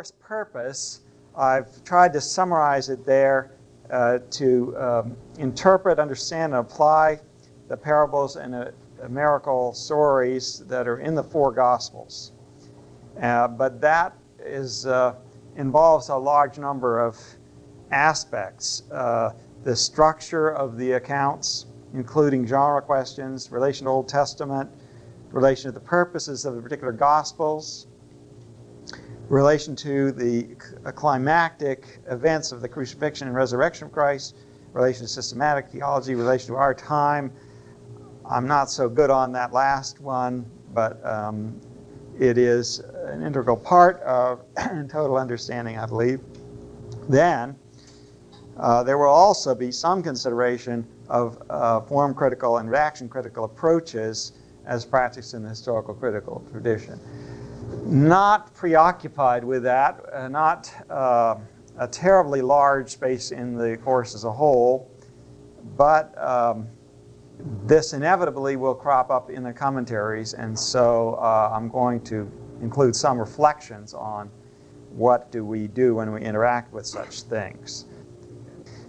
course purpose, I've tried to summarize it there uh, to um, interpret, understand, and apply the parables and uh, miracle stories that are in the four Gospels. Uh, but that is, uh, involves a large number of aspects. Uh, the structure of the accounts, including genre questions, relation to Old Testament, relation to the purposes of the particular Gospels, relation to the climactic events of the crucifixion and resurrection of Christ, relation to systematic theology, relation to our time. I'm not so good on that last one, but um, it is an integral part of total understanding, I believe. Then, uh, there will also be some consideration of uh, form critical and redaction critical approaches as practiced in the historical critical tradition not preoccupied with that, uh, not uh, a terribly large space in the course as a whole, but um, this inevitably will crop up in the commentaries, and so uh, I'm going to include some reflections on what do we do when we interact with such things.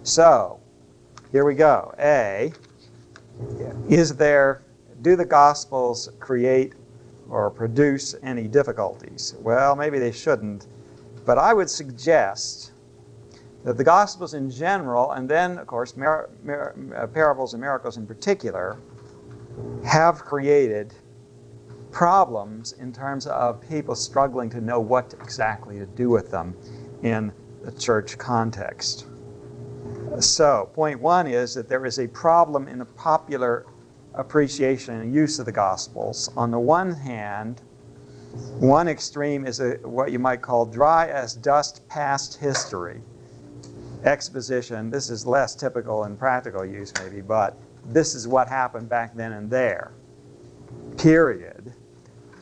So, here we go. A, is there, do the Gospels create or produce any difficulties. Well, maybe they shouldn't, but I would suggest that the Gospels in general, and then, of course, mir- mir- uh, parables and miracles in particular, have created problems in terms of people struggling to know what exactly to do with them in the church context. So, point one is that there is a problem in the popular appreciation and use of the Gospels. On the one hand, one extreme is a, what you might call dry as dust past history. Exposition, this is less typical in practical use maybe, but this is what happened back then and there. Period.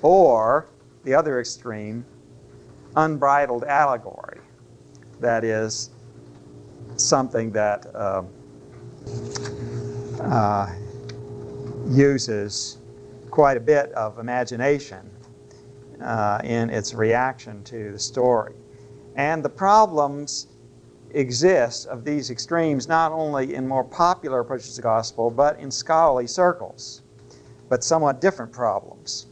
Or, the other extreme, unbridled allegory. That is, something that uh, uh, uses quite a bit of imagination uh, in its reaction to the story. And the problems exist of these extremes not only in more popular approaches to the gospel, but in scholarly circles, but somewhat different problems.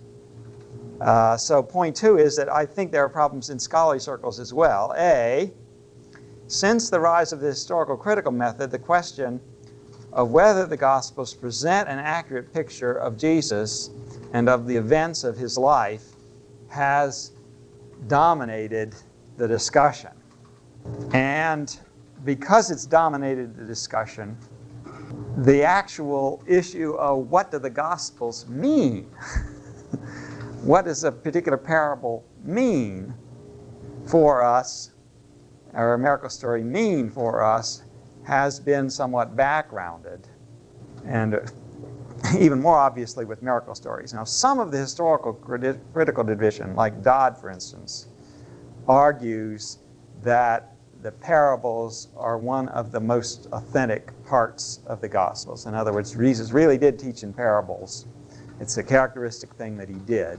Uh, so, point two is that I think there are problems in scholarly circles as well. A, since the rise of the historical critical method, the question of whether the Gospels present an accurate picture of Jesus and of the events of his life has dominated the discussion. And because it's dominated the discussion, the actual issue of what do the Gospels mean? what does a particular parable mean for us, or a miracle story mean for us, has been somewhat backgrounded, and even more obviously with miracle stories. Now, some of the historical critical division, like Dodd, for instance, argues that the parables are one of the most authentic parts of the Gospels. In other words, Jesus really did teach in parables. It's a characteristic thing that he did.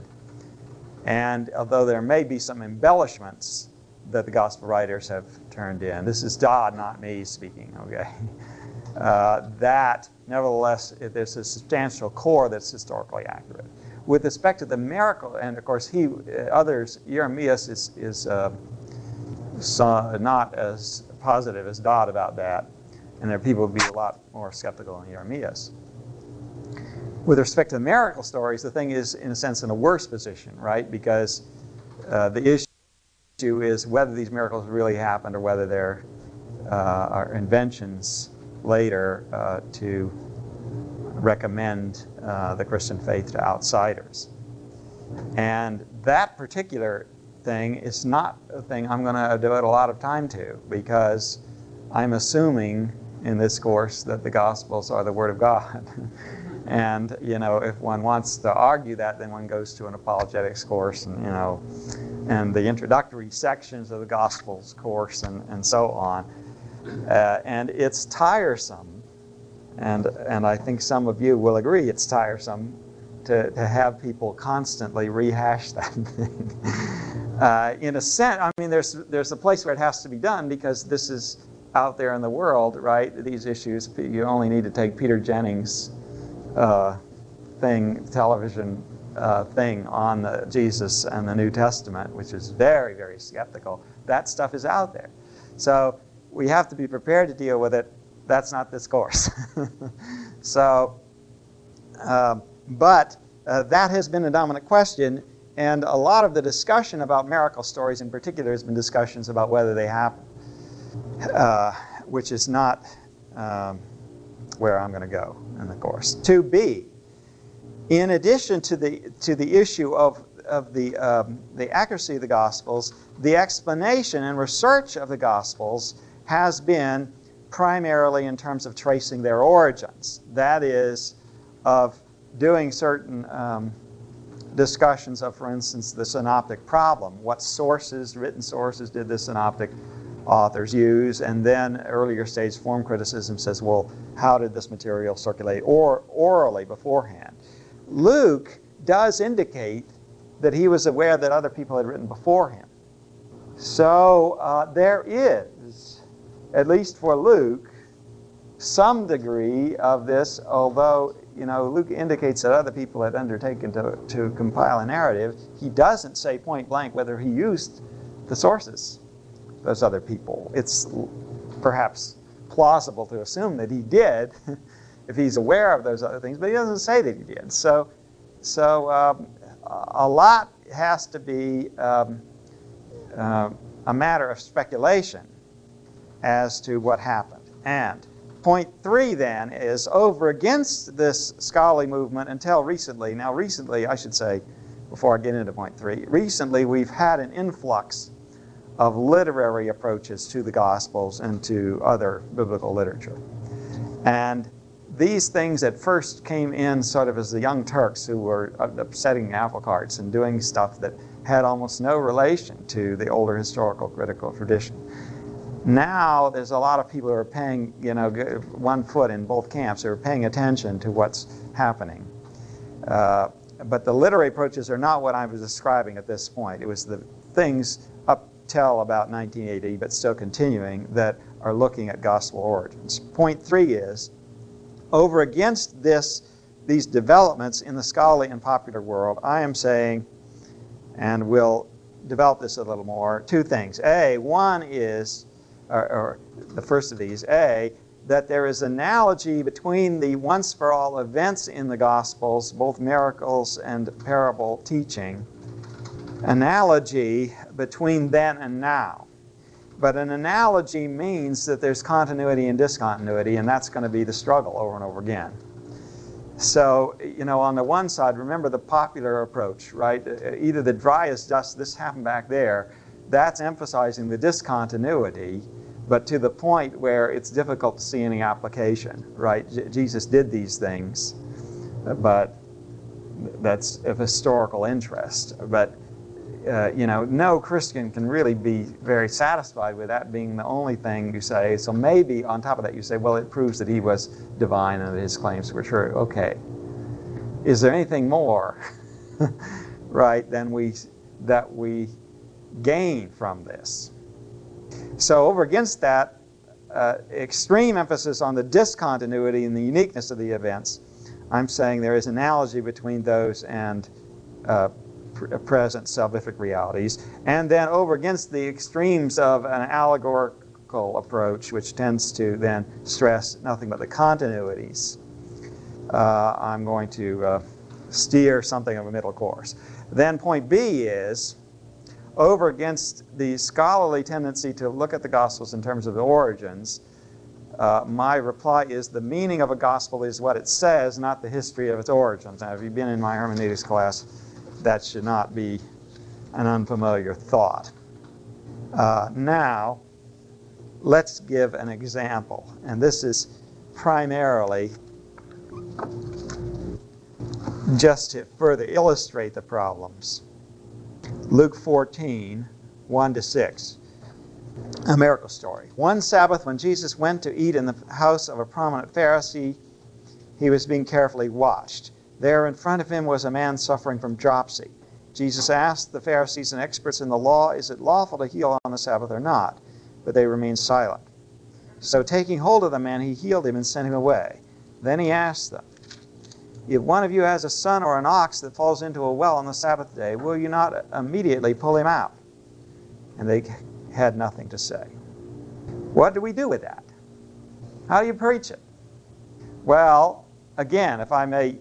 And although there may be some embellishments that the gospel writers have turned in. This is Dodd, not me speaking, okay? Uh, that, nevertheless, there's a substantial core that's historically accurate. With respect to the miracle, and of course, he, others, Jeremias is, is uh, not as positive as Dodd about that, and there are people who would be a lot more skeptical than Jeremias. With respect to the miracle stories, the thing is, in a sense, in a worse position, right? Because uh, the issue is whether these miracles really happened or whether they're uh, are inventions later uh, to recommend uh, the Christian faith to outsiders. And that particular thing is not a thing I'm going to devote a lot of time to because I'm assuming in this course that the Gospels are the Word of God. and, you know, if one wants to argue that, then one goes to an apologetics course and, you know, and the introductory sections of the Gospels course and, and so on. Uh, and it's tiresome. And, and I think some of you will agree it's tiresome to, to have people constantly rehash that thing. uh, in a sense, I mean, there's, there's a place where it has to be done because this is out there in the world, right? These issues, you only need to take Peter Jennings' uh, thing, television uh, thing on the, Jesus and the New Testament, which is very, very skeptical. That stuff is out there. So we have to be prepared to deal with it. That's not this course. so, um, but uh, that has been a dominant question, and a lot of the discussion about miracle stories in particular has been discussions about whether they happen, uh, which is not um, where I'm going to go in the course. 2b, in addition to the, to the issue of, of the, um, the accuracy of the Gospels, the explanation and research of the Gospels has been primarily in terms of tracing their origins. That is, of doing certain um, discussions of, for instance, the synoptic problem. What sources, written sources, did the synoptic authors use? And then earlier stage form criticism says, well, how did this material circulate or orally beforehand? Luke does indicate that he was aware that other people had written before him. So uh, there is, at least for Luke, some degree of this, although you know, Luke indicates that other people had undertaken to, to compile a narrative. He doesn't say point blank whether he used the sources, those other people. It's perhaps plausible to assume that he did if he's aware of those other things, but he doesn't say that he did. So, so um, a lot has to be um, uh, a matter of speculation as to what happened. And Point three, then, is over against this scholarly movement until recently. Now, recently, I should say, before I get into point three, recently we've had an influx of literary approaches to the Gospels and to other biblical literature. And these things at first came in sort of as the young Turks who were upsetting apple carts and doing stuff that had almost no relation to the older historical critical tradition. Now there's a lot of people who are paying, you know, one foot in both camps, who are paying attention to what's happening. Uh, but the literary approaches are not what I was describing at this point. It was the things up till about 1980, but still continuing, that are looking at gospel origins. Point three is, over against this, these developments in the scholarly and popular world, I am saying, and we'll develop this a little more, two things. A, one is or, or the first of these, A, that there is analogy between the once for all events in the Gospels, both miracles and parable teaching, analogy between then and now. But an analogy means that there's continuity and discontinuity, and that's going to be the struggle over and over again. So, you know, on the one side, remember the popular approach, right? Either the dry as dust, this happened back there, that's emphasizing the discontinuity but to the point where it's difficult to see any application, right? J- Jesus did these things, but that's of historical interest. But uh, you know, no Christian can really be very satisfied with that being the only thing you say. So maybe on top of that, you say, well, it proves that he was divine and that his claims were true. Okay. Is there anything more, right, than we that we gain from this? So, over against that, uh, extreme emphasis on the discontinuity and the uniqueness of the events, I'm saying there is analogy between those and uh, present salvific realities. And then over against the extremes of an allegorical approach, which tends to then stress nothing but the continuities, uh, I'm going to uh, steer something of a middle course. Then point B is over against the scholarly tendency to look at the Gospels in terms of the origins, uh, my reply is the meaning of a gospel is what it says, not the history of its origins. Now, if you've been in my hermeneutics class, that should not be an unfamiliar thought. Uh, now, let's give an example. And this is primarily just to further illustrate the problems. Luke 14, 1 to 6 a miracle story. One Sabbath, when Jesus went to eat in the house of a prominent Pharisee, he was being carefully watched. There in front of him was a man suffering from dropsy. Jesus asked the Pharisees and experts in the law, Is it lawful to heal on the Sabbath or not? But they remained silent. So, taking hold of the man, he healed him and sent him away. Then he asked them, If one of you has a son or an ox that falls into a well on the Sabbath day, will you not immediately pull him out? And they had nothing to say. What do we do with that? How do you preach it? Well, again, if I may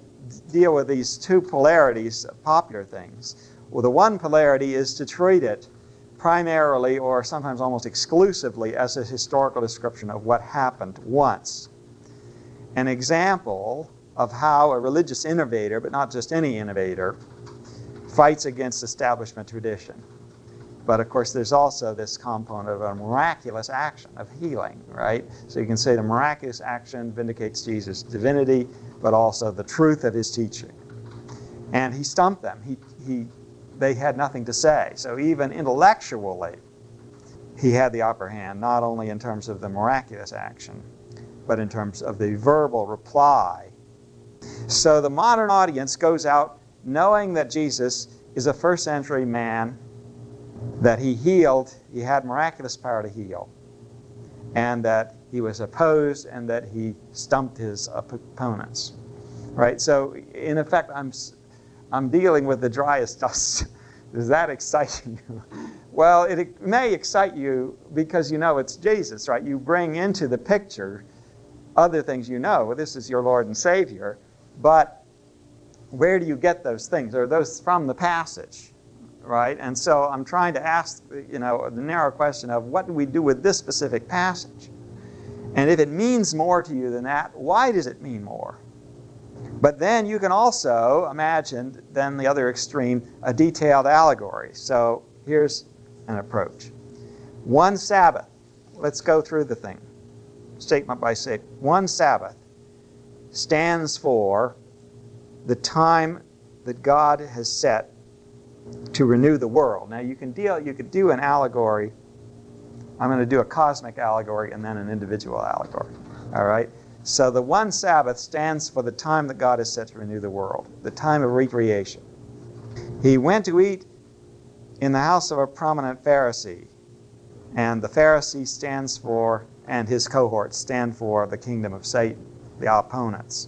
deal with these two polarities of popular things, well, the one polarity is to treat it primarily or sometimes almost exclusively as a historical description of what happened once. An example of how a religious innovator, but not just any innovator, fights against establishment tradition. But of course, there's also this component of a miraculous action of healing, right? So you can say the miraculous action vindicates Jesus' divinity, but also the truth of his teaching. And he stumped them. He, he, they had nothing to say. So even intellectually, he had the upper hand, not only in terms of the miraculous action, but in terms of the verbal reply. So the modern audience goes out knowing that Jesus is a first century man that he healed, he had miraculous power to heal, and that he was opposed and that he stumped his opponents. Right? So, in effect, I'm, I'm dealing with the driest dust. Does that excite you? well, it may excite you because you know it's Jesus, right? You bring into the picture other things you know. This is your Lord and Savior. But where do you get those things? Are those from the passage? Right? And so I'm trying to ask, you know, the narrow question of what do we do with this specific passage? And if it means more to you than that, why does it mean more? But then you can also imagine, then the other extreme, a detailed allegory. So here's an approach. One Sabbath, let's go through the thing, statement by statement. One Sabbath stands for the time that God has set to renew the world. Now you can deal, you could do an allegory. I'm going to do a cosmic allegory and then an individual allegory. All right. So the one Sabbath stands for the time that God has set to renew the world, the time of recreation. He went to eat in the house of a prominent Pharisee, and the Pharisee stands for, and his cohorts stand for the kingdom of Satan, the opponents.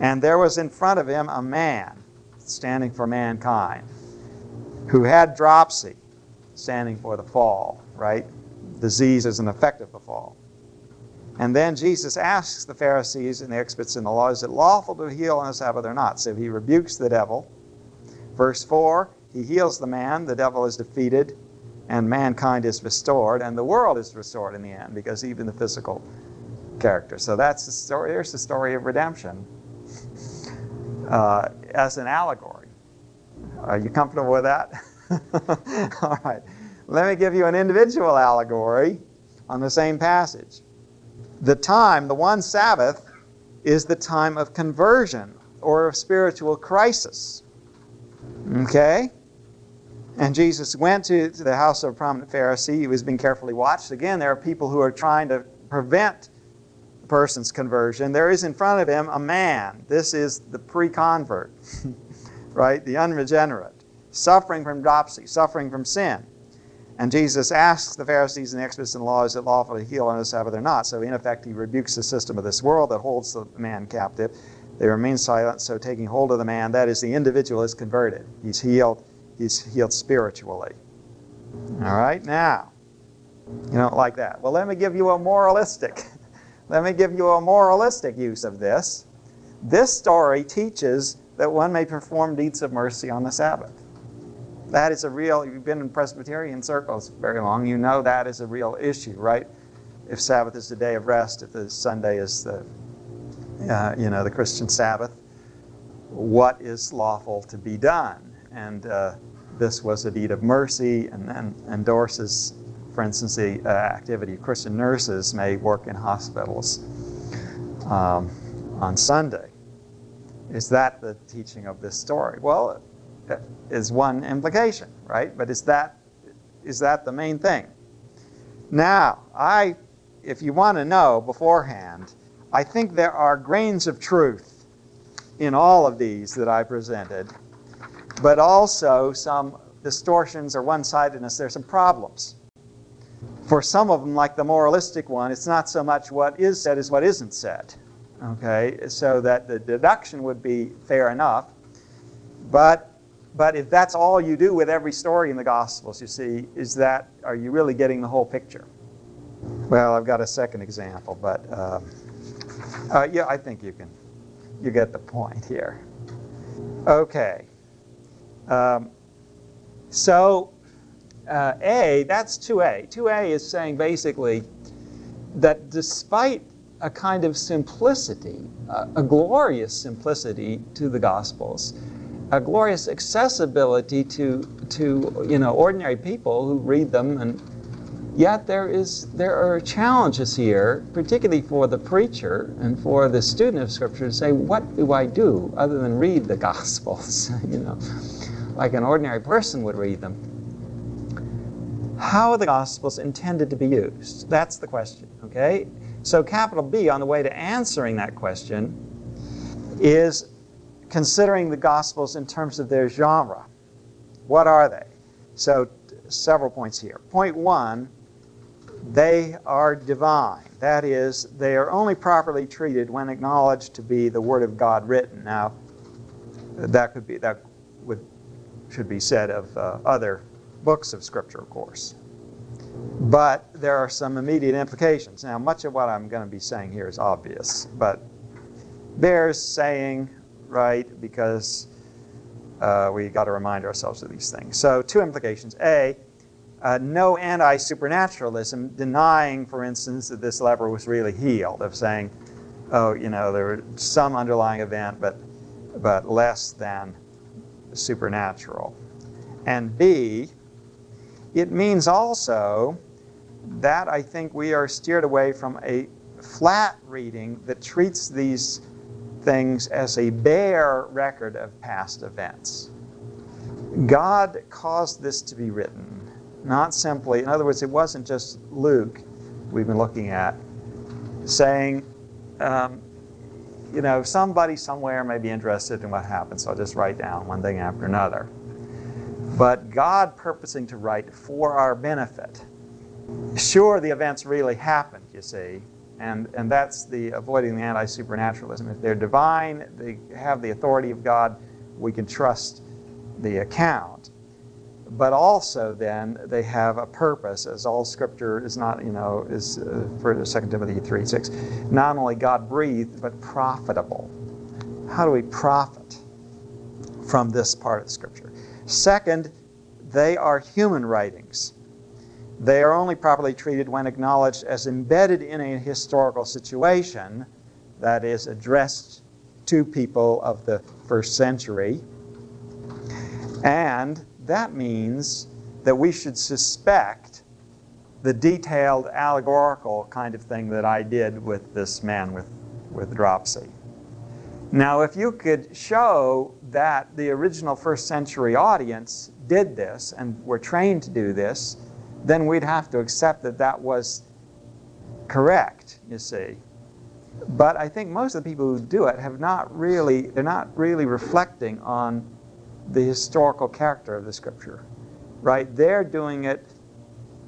And there was in front of him a man standing for mankind who had dropsy, standing for the fall, right? Disease is an effect of the fall. And then Jesus asks the Pharisees and the experts in the law, is it lawful to heal on the Sabbath or not? So he rebukes the devil. Verse 4, he heals the man, the devil is defeated, and mankind is restored, and the world is restored in the end, because even the physical character. So that's the story. There's the story of redemption uh, as an allegory. Are you comfortable with that? All right. Let me give you an individual allegory on the same passage. The time, the one Sabbath, is the time of conversion or of spiritual crisis. Okay? And Jesus went to, to the house of a prominent Pharisee. He was being carefully watched. Again, there are people who are trying to prevent a person's conversion. There is in front of him a man. This is the pre convert. right? The unregenerate, suffering from dropsy, suffering from sin. And Jesus asks the Pharisees and the experts in law, is it lawful to heal on the Sabbath or not? So, in effect, he rebukes the system of this world that holds the man captive. They remain silent, so taking hold of the man, that is, the individual is converted. He's healed, he's healed spiritually. All right, now, you don't like that. Well, let me give you a moralistic, let me give you a moralistic use of this. This story teaches that one may perform deeds of mercy on the Sabbath. That is a real, you've been in Presbyterian circles very long, you know that is a real issue, right? if Sabbath is the day of rest, if the Sunday is the, uh, you know, the Christian Sabbath, what is lawful to be done? And uh, this was a deed of mercy and then endorses, for instance, the uh, activity of Christian nurses may work in hospitals um, on Sunday. Is that the teaching of this story? Well, uh, is one implication, right? But is that is that the main thing? Now, I, if you want to know beforehand, I think there are grains of truth in all of these that I presented, but also some distortions or one-sidedness. There's some problems. For some of them, like the moralistic one, it's not so much what is said as what isn't said. Okay, so that the deduction would be fair enough, but but if that's all you do with every story in the Gospels, you see, is that, are you really getting the whole picture? Well, I've got a second example, but um, uh, yeah, I think you can, you get the point here. Okay. Um, so uh, A, that's 2A. 2A is saying basically that despite a kind of simplicity, uh, a glorious simplicity to the Gospels, a glorious accessibility to, to you know, ordinary people who read them. And yet there, is, there are challenges here, particularly for the preacher and for the student of Scripture to say, what do I do other than read the Gospels? you know, like an ordinary person would read them. How are the Gospels intended to be used? That's the question, okay? So capital B, on the way to answering that question, is considering the Gospels in terms of their genre. What are they? So, several points here. Point one, they are divine. That is, they are only properly treated when acknowledged to be the Word of God written. Now, that could be that would should be said of uh, other books of Scripture, of course. But there are some immediate implications. Now, much of what I'm going to be saying here is obvious, but bears saying right? Because uh, we got to remind ourselves of these things. So, two implications. A, uh, no anti supernaturalism, denying, for instance, that this leper was really healed, of saying, oh, you know, there was some underlying event, but, but less than supernatural. And B, it means also that I think we are steered away from a flat reading that treats these things as a bare record of past events. God caused this to be written, not simply, in other words, it wasn't just Luke we've been looking at saying, um, you know, somebody somewhere may be interested in what happened, so I'll just write down one thing after another. But God purposing to write for our benefit. Sure, the events really happened, you see, and, and that's the avoiding the anti-supernaturalism. If they're divine, they have the authority of God, we can trust the account. But also then they have a purpose, as all scripture is not, you know, is uh, for 2 Timothy 3, 6, not only God breathed, but profitable. How do we profit from this part of scripture? Second, they are human writings. They are only properly treated when acknowledged as embedded in a historical situation that is addressed to people of the first century. And that means that we should suspect the detailed allegorical kind of thing that I did with this man with, with dropsy. Now, if you could show that the original first century audience did this and were trained to do this, then we'd have to accept that that was correct, you see. But I think most of the people who do it have not really, they're not really reflecting on the historical character of the scripture, right? They're doing it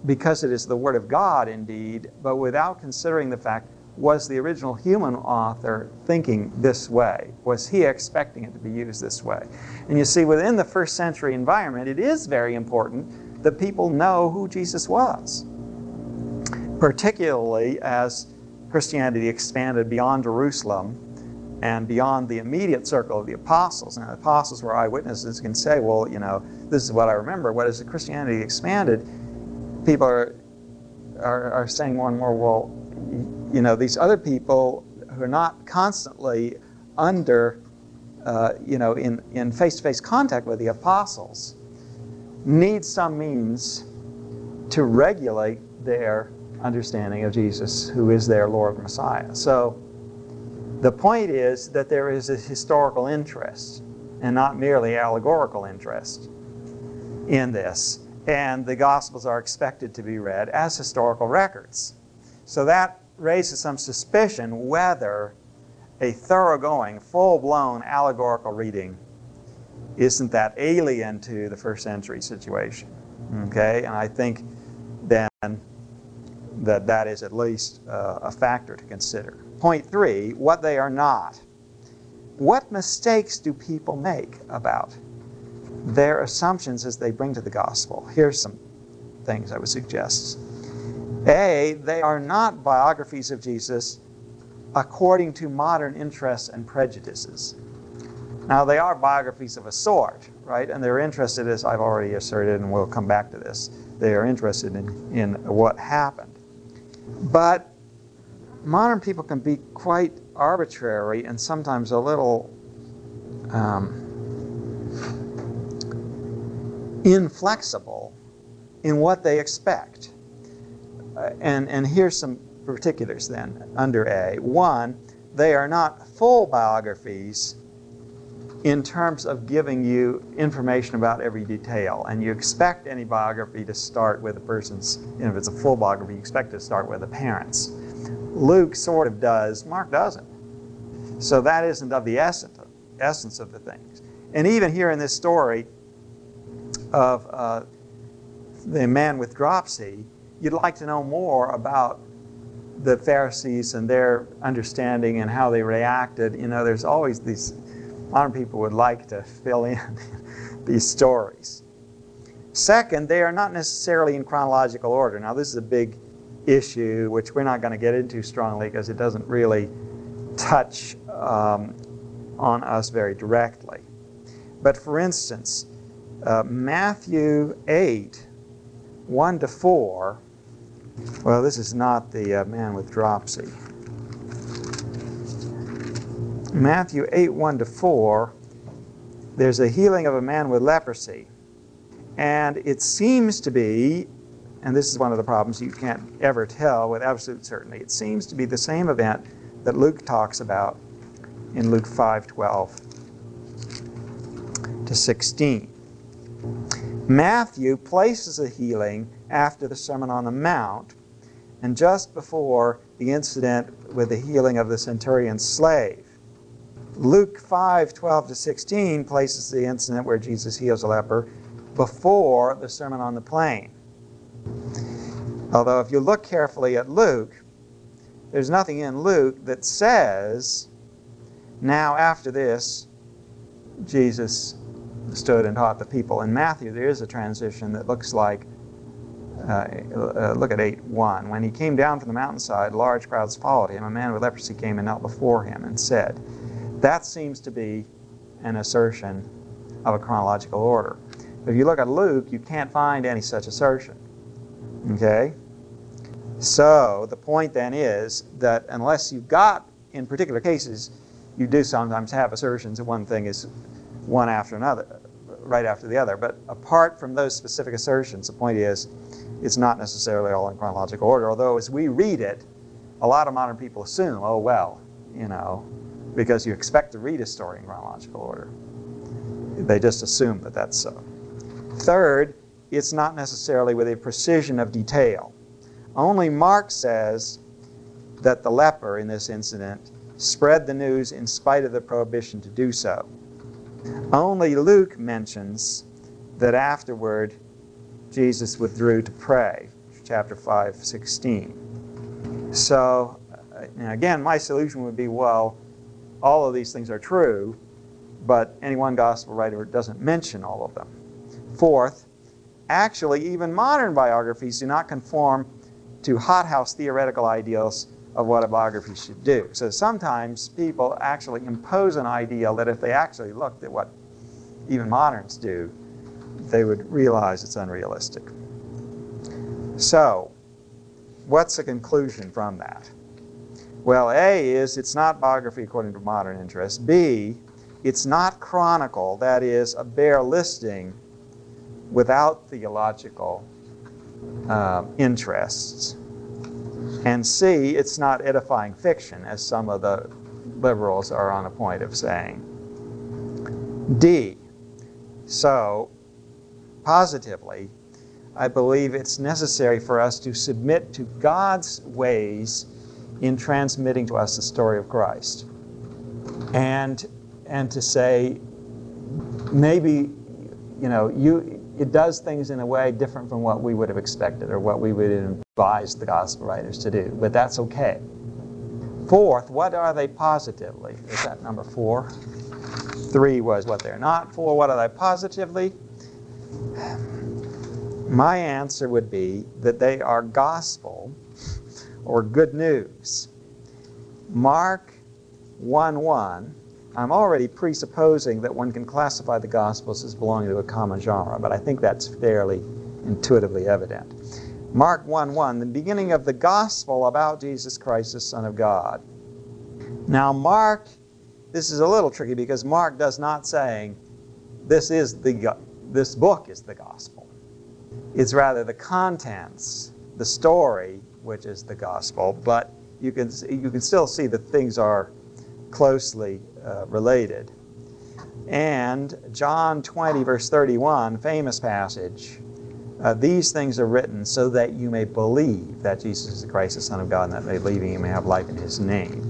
because it is the Word of God indeed, but without considering the fact was the original human author thinking this way? Was he expecting it to be used this way? And you see, within the first century environment, it is very important that people know who Jesus was, particularly as Christianity expanded beyond Jerusalem and beyond the immediate circle of the apostles. Now, the apostles were eyewitnesses and can say, well, you know, this is what I remember. What as Christianity expanded, people are are, are saying more and more, well, you know, these other people who are not constantly under, uh, you know, in, in face-to-face contact with the apostles need some means to regulate their understanding of Jesus, who is their Lord Messiah. So the point is that there is a historical interest and not merely allegorical interest in this. And the Gospels are expected to be read as historical records. So that raises some suspicion whether a thoroughgoing, full blown allegorical reading isn't that alien to the first century situation. Okay? And I think then that that is at least uh, a factor to consider. Point three, what they are not. What mistakes do people make about their assumptions as they bring to the gospel? Here's some things I would suggest. A, they are not biographies of Jesus according to modern interests and prejudices. Now, they are biographies of a sort, right? And they're interested, as I've already asserted, and we'll come back to this, they are interested in, in what happened. But modern people can be quite arbitrary and sometimes a little um, inflexible in what they expect. Uh, and, and here's some particulars then under A. One, they are not full biographies in terms of giving you information about every detail. And you expect any biography to start with a person's, you know, if it's a full biography, you expect to start with the parents. Luke sort of does, Mark doesn't. So that isn't of the essence of, essence of the things. And even here in this story of uh, the man with dropsy, you'd like to know more about the Pharisees and their understanding and how they reacted. You know, there's always these modern people would like to fill in these stories. Second, they are not necessarily in chronological order. Now, this is a big issue which we're not going to get into strongly because it doesn't really touch um, on us very directly. But for instance, uh, Matthew 8, 1 to 4, well, this is not the uh, man with dropsy. Matthew 8 1 to 4, there's a healing of a man with leprosy. And it seems to be, and this is one of the problems you can't ever tell with absolute certainty, it seems to be the same event that Luke talks about in Luke 5 12 to 16. Matthew places a healing after the Sermon on the Mount and just before the incident with the healing of the centurion's slave. Luke 5 12 to 16 places the incident where Jesus heals a leper before the Sermon on the Plain. Although, if you look carefully at Luke, there's nothing in Luke that says, now after this, Jesus stood and taught the people. In Matthew, there is a transition that looks like uh, uh, look at 8 1. When he came down from the mountainside, large crowds followed him. A man with leprosy came and knelt before him and said, that seems to be an assertion of a chronological order. If you look at Luke, you can't find any such assertion. Okay? So the point then is that unless you've got, in particular cases, you do sometimes have assertions that one thing is one after another, right after the other. But apart from those specific assertions, the point is it's not necessarily all in chronological order. Although as we read it, a lot of modern people assume, oh well, you know, because you expect to read a story in chronological order. They just assume that that's so. Third, it's not necessarily with a precision of detail. Only Mark says that the leper in this incident spread the news in spite of the prohibition to do so. Only Luke mentions that afterward Jesus withdrew to pray, chapter 5, 16. So, uh, again, my solution would be well, all of these things are true, but any one gospel writer doesn't mention all of them. Fourth, actually, even modern biographies do not conform to hothouse theoretical ideals of what a biography should do. So sometimes people actually impose an ideal that if they actually looked at what even moderns do, they would realize it's unrealistic. So, what's the conclusion from that? Well, A is it's not biography according to modern interest. B, it's not chronicle, that is, a bare listing without theological uh, interests. And C, it's not edifying fiction, as some of the liberals are on a point of saying. D, so positively, I believe it's necessary for us to submit to God's ways in transmitting to us the story of Christ. And, and to say, maybe, you know, you, it does things in a way different from what we would have expected or what we would have advised the gospel writers to do, but that's okay. Fourth, what are they positively? Is that number four? Three was what they're not. Four, what are they positively? My answer would be that they are gospel or good news. Mark 1 1 I'm already presupposing that one can classify the Gospels as belonging to a common genre, but I think that's fairly intuitively evident. Mark 1 1, the beginning of the Gospel about Jesus Christ, the Son of God. Now, Mark, this is a little tricky because Mark does not say this is the this book is the gospel. It's rather the contents, the story, which is the gospel. But you can you can still see that things are closely uh, related. And John 20, verse 31, famous passage. Uh, these things are written so that you may believe that Jesus is the Christ, the Son of God, and that by believing you may have life in His name.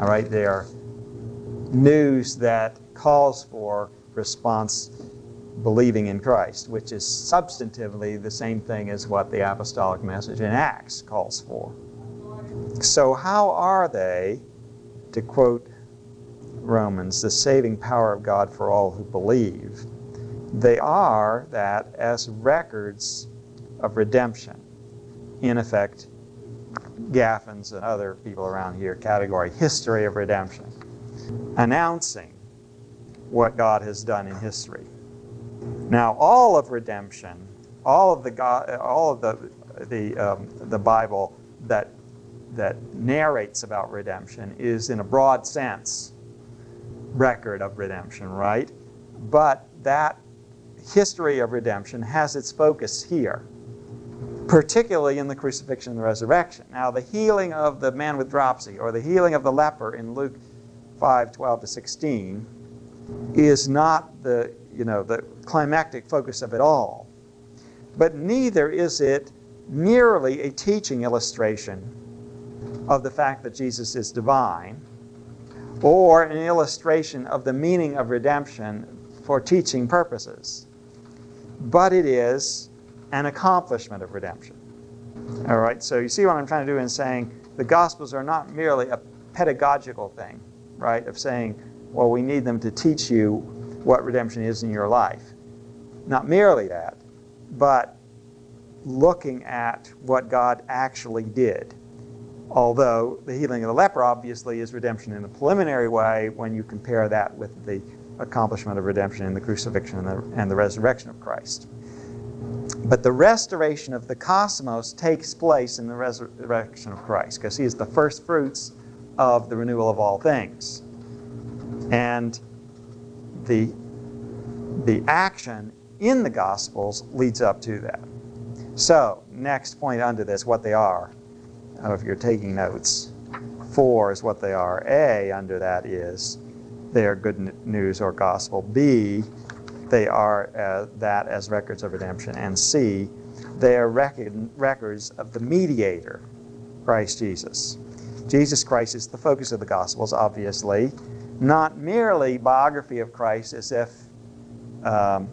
All right, they are news that calls for response believing in Christ, which is substantively the same thing as what the apostolic message in Acts calls for. So, how are they, to quote Romans, the saving power of God for all who believe, they are that as records of redemption. In effect, Gaffin's and other people around here category history of redemption, announcing what God has done in history. Now, all of redemption, all of the God, all of the the um, the Bible that that narrates about redemption is in a broad sense record of redemption, right? But that history of redemption has its focus here, particularly in the crucifixion and the resurrection. Now, the healing of the man with dropsy or the healing of the leper in Luke 5 12 to 16 is not the, you know, the climactic focus of it all. But neither is it merely a teaching illustration of the fact that Jesus is divine or an illustration of the meaning of redemption for teaching purposes, but it is an accomplishment of redemption. All right, so you see what I'm trying to do in saying the Gospels are not merely a pedagogical thing, right, of saying, well, we need them to teach you what redemption is in your life. Not merely that, but looking at what God actually did Although the healing of the leper obviously is redemption in a preliminary way when you compare that with the accomplishment of redemption in the crucifixion and the, and the resurrection of Christ. But the restoration of the cosmos takes place in the resurrection of Christ because he is the first fruits of the renewal of all things. And the, the action in the Gospels leads up to that. So, next point under this, what they are if you're taking notes. Four is what they are. A under that is they are good news or gospel. B, they are uh, that as records of redemption. And C, they are record, records of the mediator, Christ Jesus. Jesus Christ is the focus of the Gospels, obviously, not merely biography of Christ as if um,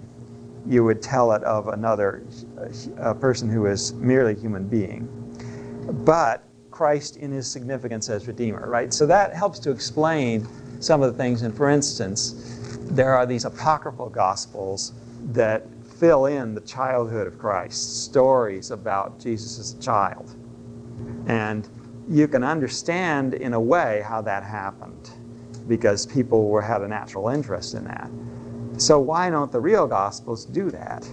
you would tell it of another a person who is merely human being but Christ in his significance as Redeemer, right? So that helps to explain some of the things. And for instance, there are these apocryphal gospels that fill in the childhood of Christ, stories about Jesus as a child. And you can understand in a way how that happened because people were, had a natural interest in that. So why don't the real gospels do that?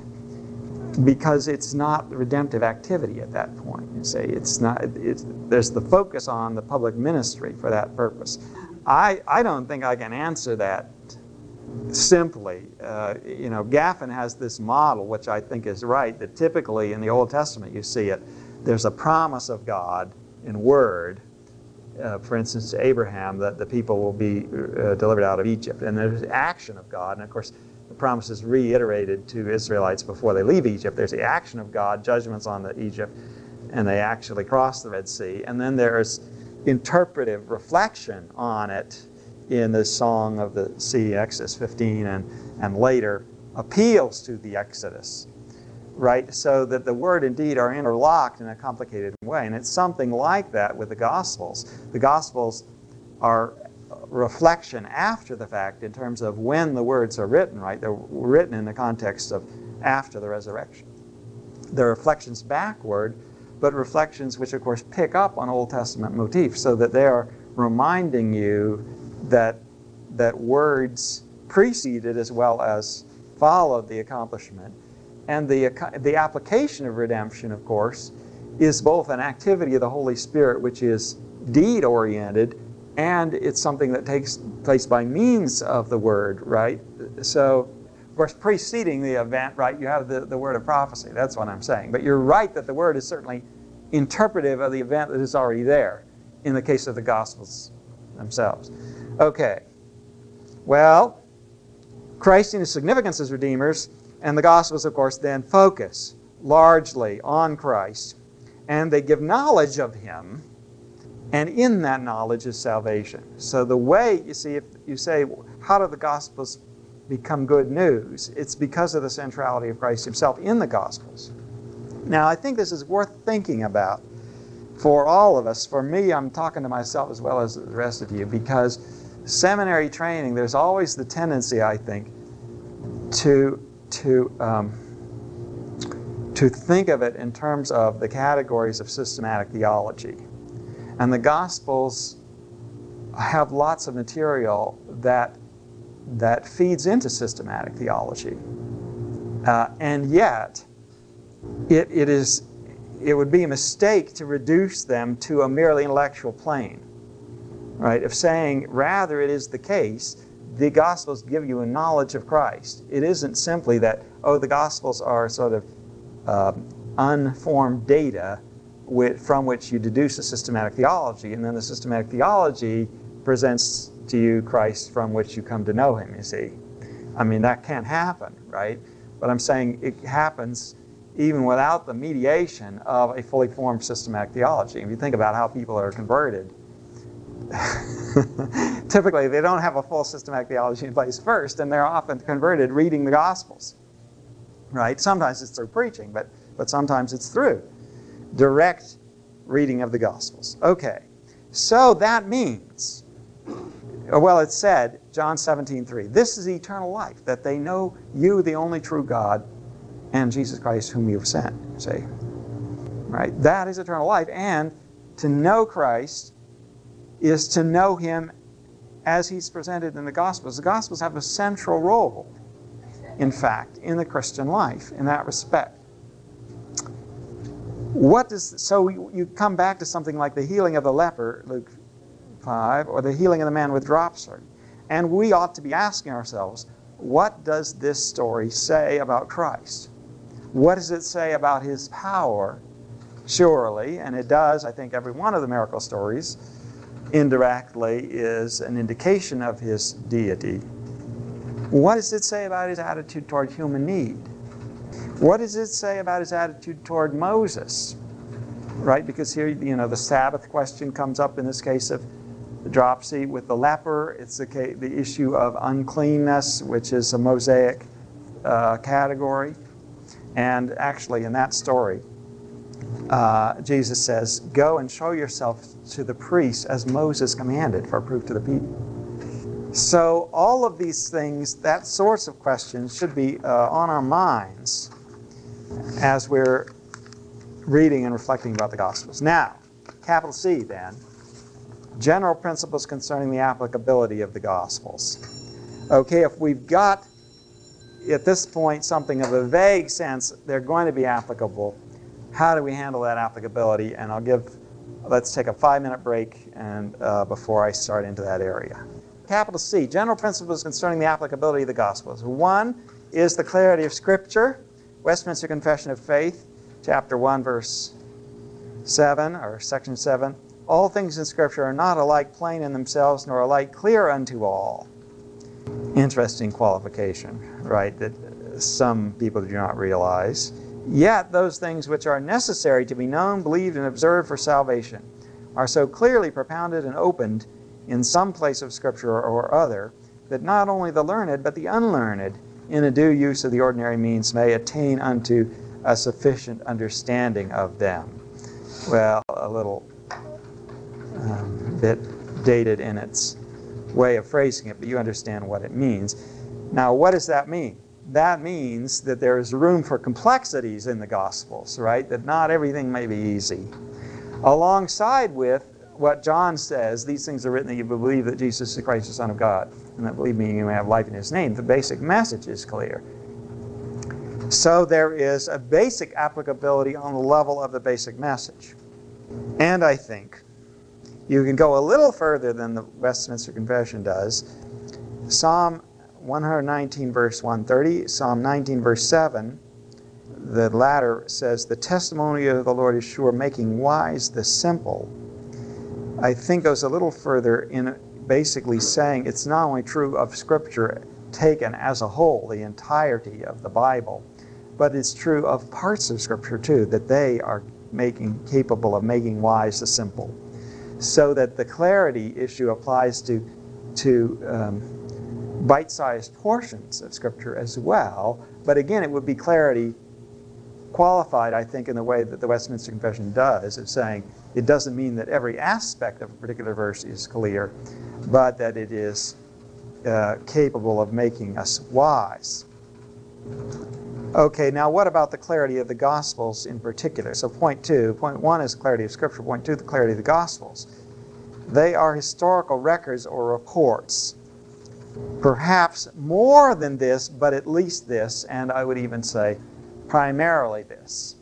Because it's not redemptive activity at that point. You see, it's not. It's, there's the focus on the public ministry for that purpose. I I don't think I can answer that simply. Uh, you know, Gaffin has this model, which I think is right. That typically in the Old Testament you see it. There's a promise of God in word. Uh, for instance, to Abraham, that the people will be uh, delivered out of Egypt, and there's action of God, and of course the promise is reiterated to Israelites before they leave Egypt. There's the action of God, judgments on the Egypt, and they actually cross the Red Sea. And then there's interpretive reflection on it in the Song of the Sea, Exodus 15, and, and later appeals to the Exodus, right? So that the word and deed are interlocked in a complicated way. And it's something like that with the Gospels. The Gospels are reflection after the fact in terms of when the words are written, right? They're written in the context of after the resurrection. They're reflections backward, but reflections which, of course, pick up on Old Testament motifs so that they are reminding you that, that words preceded as well as followed the accomplishment. And the, the application of redemption, of course, is both an activity of the Holy Spirit, which is deed oriented, and it's something that takes place by means of the word, right? So, of course, preceding the event, right, you have the, the word of prophecy. That's what I'm saying. But you're right that the word is certainly interpretive of the event that is already there in the case of the Gospels themselves. Okay. Well, Christ and his significance as redeemers, and the Gospels, of course, then focus largely on Christ, and they give knowledge of him and in that knowledge is salvation. So the way, you see, if you say, how do the Gospels become good news? It's because of the centrality of Christ himself in the Gospels. Now, I think this is worth thinking about for all of us. For me, I'm talking to myself as well as the rest of you because seminary training, there's always the tendency, I think, to, to, um, to think of it in terms of the categories of systematic theology. And the Gospels have lots of material that, that feeds into systematic theology. Uh, and yet, it, it, is, it would be a mistake to reduce them to a merely intellectual plane. Right? Of saying, rather, it is the case, the Gospels give you a knowledge of Christ. It isn't simply that, oh, the Gospels are sort of uh, unformed data from which you deduce a systematic theology, and then the systematic theology presents to you Christ from which you come to know him, you see. I mean, that can't happen, right? But I'm saying it happens even without the mediation of a fully formed systematic theology. If you think about how people are converted, typically they don't have a full systematic theology in place first, and they're often converted reading the Gospels, right? Sometimes it's through preaching, but, but sometimes it's through direct reading of the Gospels. Okay, so that means, uh, well, it said, John 17, 3, this is eternal life, that they know you, the only true God, and Jesus Christ, whom you have sent. See? Right? That is eternal life. And to know Christ is to know Him as He's presented in the Gospels. The Gospels have a central role, in fact, in the Christian life in that respect. What does so you come back to something like the healing of the leper, Luke 5, or the healing of the man with dropsy. And we ought to be asking ourselves, what does this story say about Christ? What does it say about his power? Surely, and it does, I think every one of the miracle stories indirectly is an indication of his deity. What does it say about his attitude toward human need? What does it say about his attitude toward Moses? Right? Because here, you know, the Sabbath question comes up in this case of the dropsy. With the leper, it's the, the issue of uncleanness, which is a Mosaic uh, category. And actually, in that story, uh, Jesus says, Go and show yourself to the priests as Moses commanded for proof to the people. So, all of these things, that source of questions, should be uh, on our minds as we're reading and reflecting about the Gospels. Now, capital C then, general principles concerning the applicability of the Gospels. Okay, if we've got at this point something of a vague sense. They're going to be applicable. How do we handle that applicability? And I'll give, let's take a five minute break and uh, before I start into that area. Capital C, general principles concerning the applicability of the Gospels. One is the clarity of Scripture. Westminster Confession of Faith, chapter 1, verse 7, or section 7. All things in Scripture are not alike plain in themselves, nor alike clear unto all. Interesting qualification, right, that some people do not realize. Yet those things which are necessary to be known, believed, and observed for salvation are so clearly propounded and opened in some place of Scripture or other, that not only the learned, but the unlearned, in a due use of the ordinary means, may attain unto a sufficient understanding of them. Well, a little um, bit dated in its way of phrasing it, but you understand what it means. Now, what does that mean? That means that there is room for complexities in the Gospels, right? That not everything may be easy. Alongside with what John says, these things are written that you believe that Jesus is the Christ, the Son of God, and that believe me, you may have life in His name. The basic message is clear. So there is a basic applicability on the level of the basic message. And I think you can go a little further than the Westminster Confession does. Psalm 119, verse 130, Psalm 19, verse 7, the latter says, The testimony of the Lord is sure, making wise the simple. I think goes a little further in basically saying it's not only true of Scripture taken as a whole, the entirety of the Bible, but it's true of parts of Scripture too, that they are making capable of making wise the simple. So that the clarity issue applies to, to um, bite sized portions of Scripture as well. But again, it would be clarity qualified, I think, in the way that the Westminster Confession does, of saying it doesn't mean that every aspect of a particular verse is clear, but that it is uh, capable of making us wise. Okay, now what about the clarity of the Gospels in particular? So, point two, point one is clarity of Scripture, point two, the clarity of the Gospels. They are historical records or reports. Perhaps more than this, but at least this, and I would even say primarily this.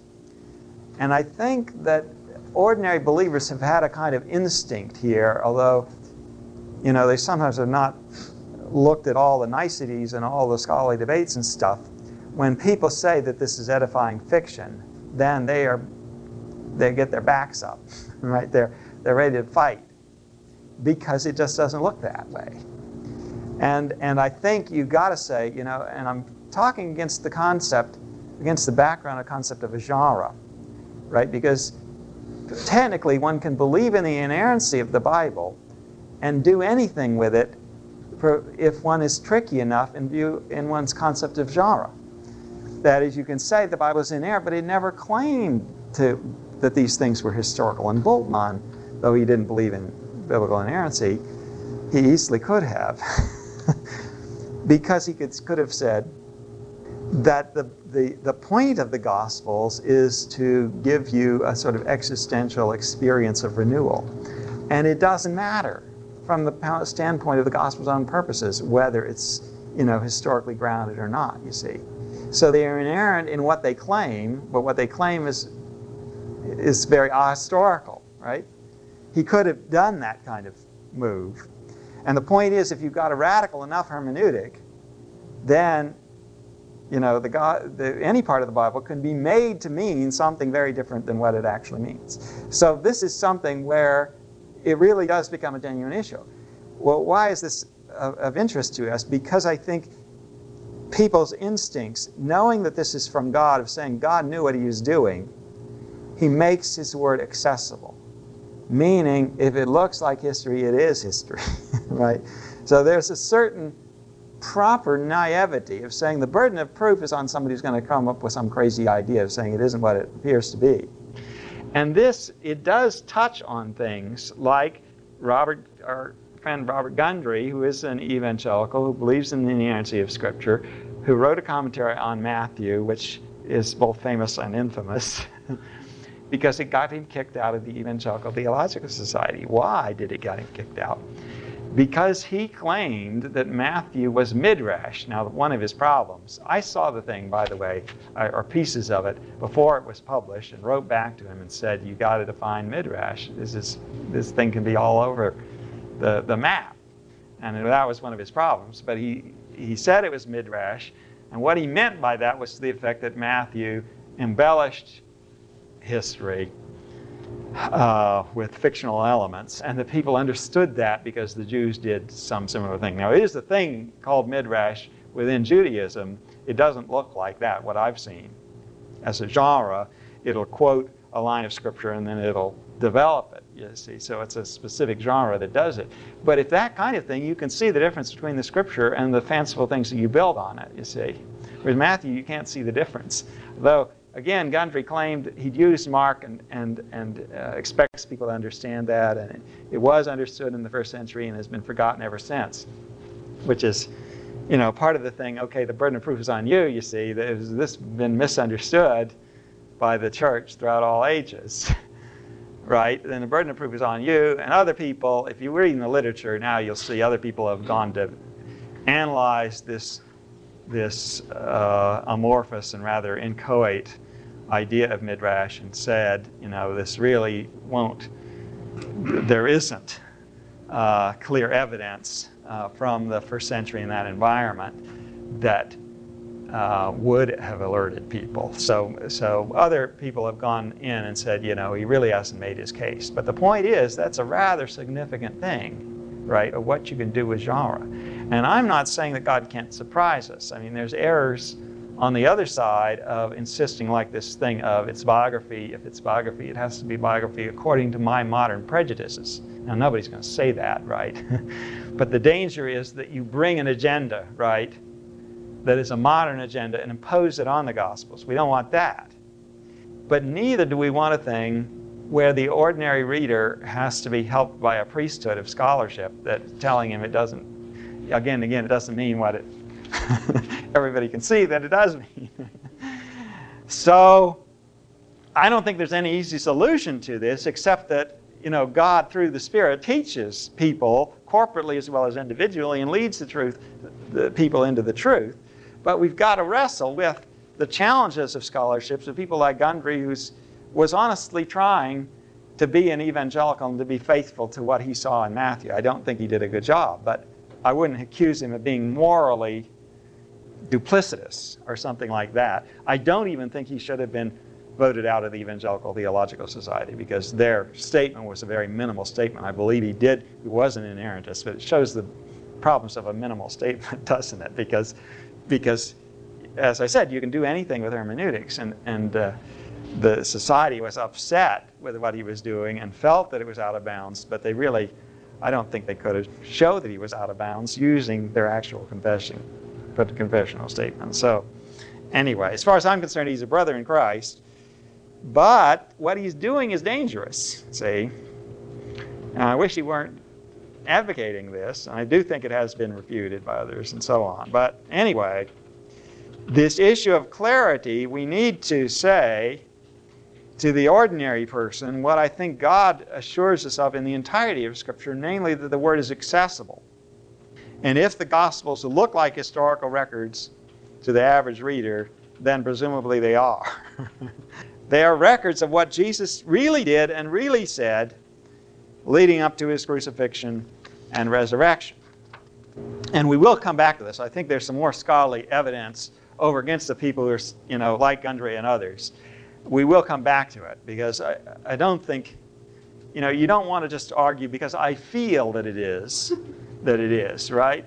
And I think that ordinary believers have had a kind of instinct here, although, you know, they sometimes have not looked at all the niceties and all the scholarly debates and stuff. When people say that this is edifying fiction, then they are they get their backs up, right? They're they're ready to fight because it just doesn't look that way. And and I think you've got to say, you know, and I'm talking against the concept against the background of concept of a genre, right? Because technically one can believe in the inerrancy of the Bible and do anything with it if one is tricky enough in view in one's concept of genre. That is, you can say the Bible is inerrant, but it never claimed to, that these things were historical. And Bultmann, though he didn't believe in biblical inerrancy, he easily could have, because he could, could have said, that the, the, the point of the Gospels is to give you a sort of existential experience of renewal. And it doesn't matter from the standpoint of the Gospel's own purposes whether it's you know, historically grounded or not, you see. So they are inerrant in what they claim, but what they claim is, is very ahistorical, right? He could have done that kind of move. And the point is, if you've got a radical enough hermeneutic, then you know, the God, the, any part of the Bible can be made to mean something very different than what it actually means. So this is something where it really does become a genuine issue. Well, why is this of, of interest to us? Because I think people's instincts, knowing that this is from God, of saying God knew what he was doing, he makes his word accessible. Meaning, if it looks like history, it is history, right? So there's a certain proper naivety of saying the burden of proof is on somebody who's going to come up with some crazy idea of saying it isn't what it appears to be. And this, it does touch on things like Robert, our friend Robert Gundry, who is an evangelical who believes in the inerrancy of Scripture, who wrote a commentary on Matthew, which is both famous and infamous, because it got him kicked out of the Evangelical Theological Society. Why did it get him kicked out? Because he claimed that Matthew was midrash. Now, one of his problems, I saw the thing, by the way, uh, or pieces of it, before it was published, and wrote back to him and said, "You got to define midrash. This is this thing can be all over the the map," and that was one of his problems. But he he said it was midrash, and what he meant by that was to the effect that Matthew embellished history uh, with fictional elements, and the people understood that because the Jews did some similar thing. Now, it is a thing called midrash within Judaism. It doesn't look like that, what I've seen. As a genre, it'll quote a line of scripture and then it'll develop it, you see. So it's a specific genre that does it. But if that kind of thing, you can see the difference between the scripture and the fanciful things that you build on it, you see. With Matthew, you can't see the difference. Though again, Gundry claimed he'd used Mark and, and, and uh, expects people to understand that. And it, it, was understood in the first century and has been forgotten ever since, which is, you know, part of the thing, okay, the burden of proof is on you, you see. This has been misunderstood by the church throughout all ages, right? Then the burden of proof is on you and other people. If you read in the literature now, you'll see other people have gone to analyze this this uh, amorphous and rather inchoate idea of midrash and said, you know, this really won't, there isn't uh, clear evidence uh, from the first century in that environment that uh, would have alerted people. So, so other people have gone in and said, you know, he really hasn't made his case. But the point is, that's a rather significant thing, right, of what you can do with genre. And I'm not saying that God can't surprise us. I mean, there's errors on the other side of insisting like this thing of it's biography, if it's biography, it has to be biography according to my modern prejudices. Now, nobody's going to say that, right? but the danger is that you bring an agenda, right, that is a modern agenda and impose it on the Gospels. We don't want that. But neither do we want a thing where the ordinary reader has to be helped by a priesthood of scholarship that telling him it doesn't, again, again, it doesn't mean what it everybody can see that it does mean. so I don't think there's any easy solution to this except that you know God through the Spirit teaches people corporately as well as individually and leads the truth the people into the truth. But we've got to wrestle with the challenges of scholarships of people like Gundry who was honestly trying to be an evangelical and to be faithful to what he saw in Matthew. I don't think he did a good job, but I wouldn't accuse him of being morally duplicitous or something like that. I don't even think he should have been voted out of the Evangelical Theological Society because their statement was a very minimal statement. I believe he did, he was an inerrantist, but it shows the problems of a minimal statement, doesn't it? Because, because as I said, you can do anything with hermeneutics, and, and uh, the society was upset with what he was doing and felt that it was out of bounds, but they really, I don't think they could have showed that he was out of bounds using their actual confession but confessional statement. So, anyway, as far as I'm concerned, he's a brother in Christ. But what he's doing is dangerous, see? And I wish he weren't advocating this. I do think it has been refuted by others and so on. But anyway, this issue of clarity, we need to say to the ordinary person what I think God assures us of in the entirety of Scripture, namely that the Word is accessible. And if the Gospels look like historical records to the average reader, then presumably they are. they are records of what Jesus really did and really said leading up to his crucifixion and resurrection. And we will come back to this. I think there's some more scholarly evidence over against the people who are, you know, like Gundry and others. We will come back to it because I, I don't think, you know, you don't want to just argue because I feel that it is that it is, right?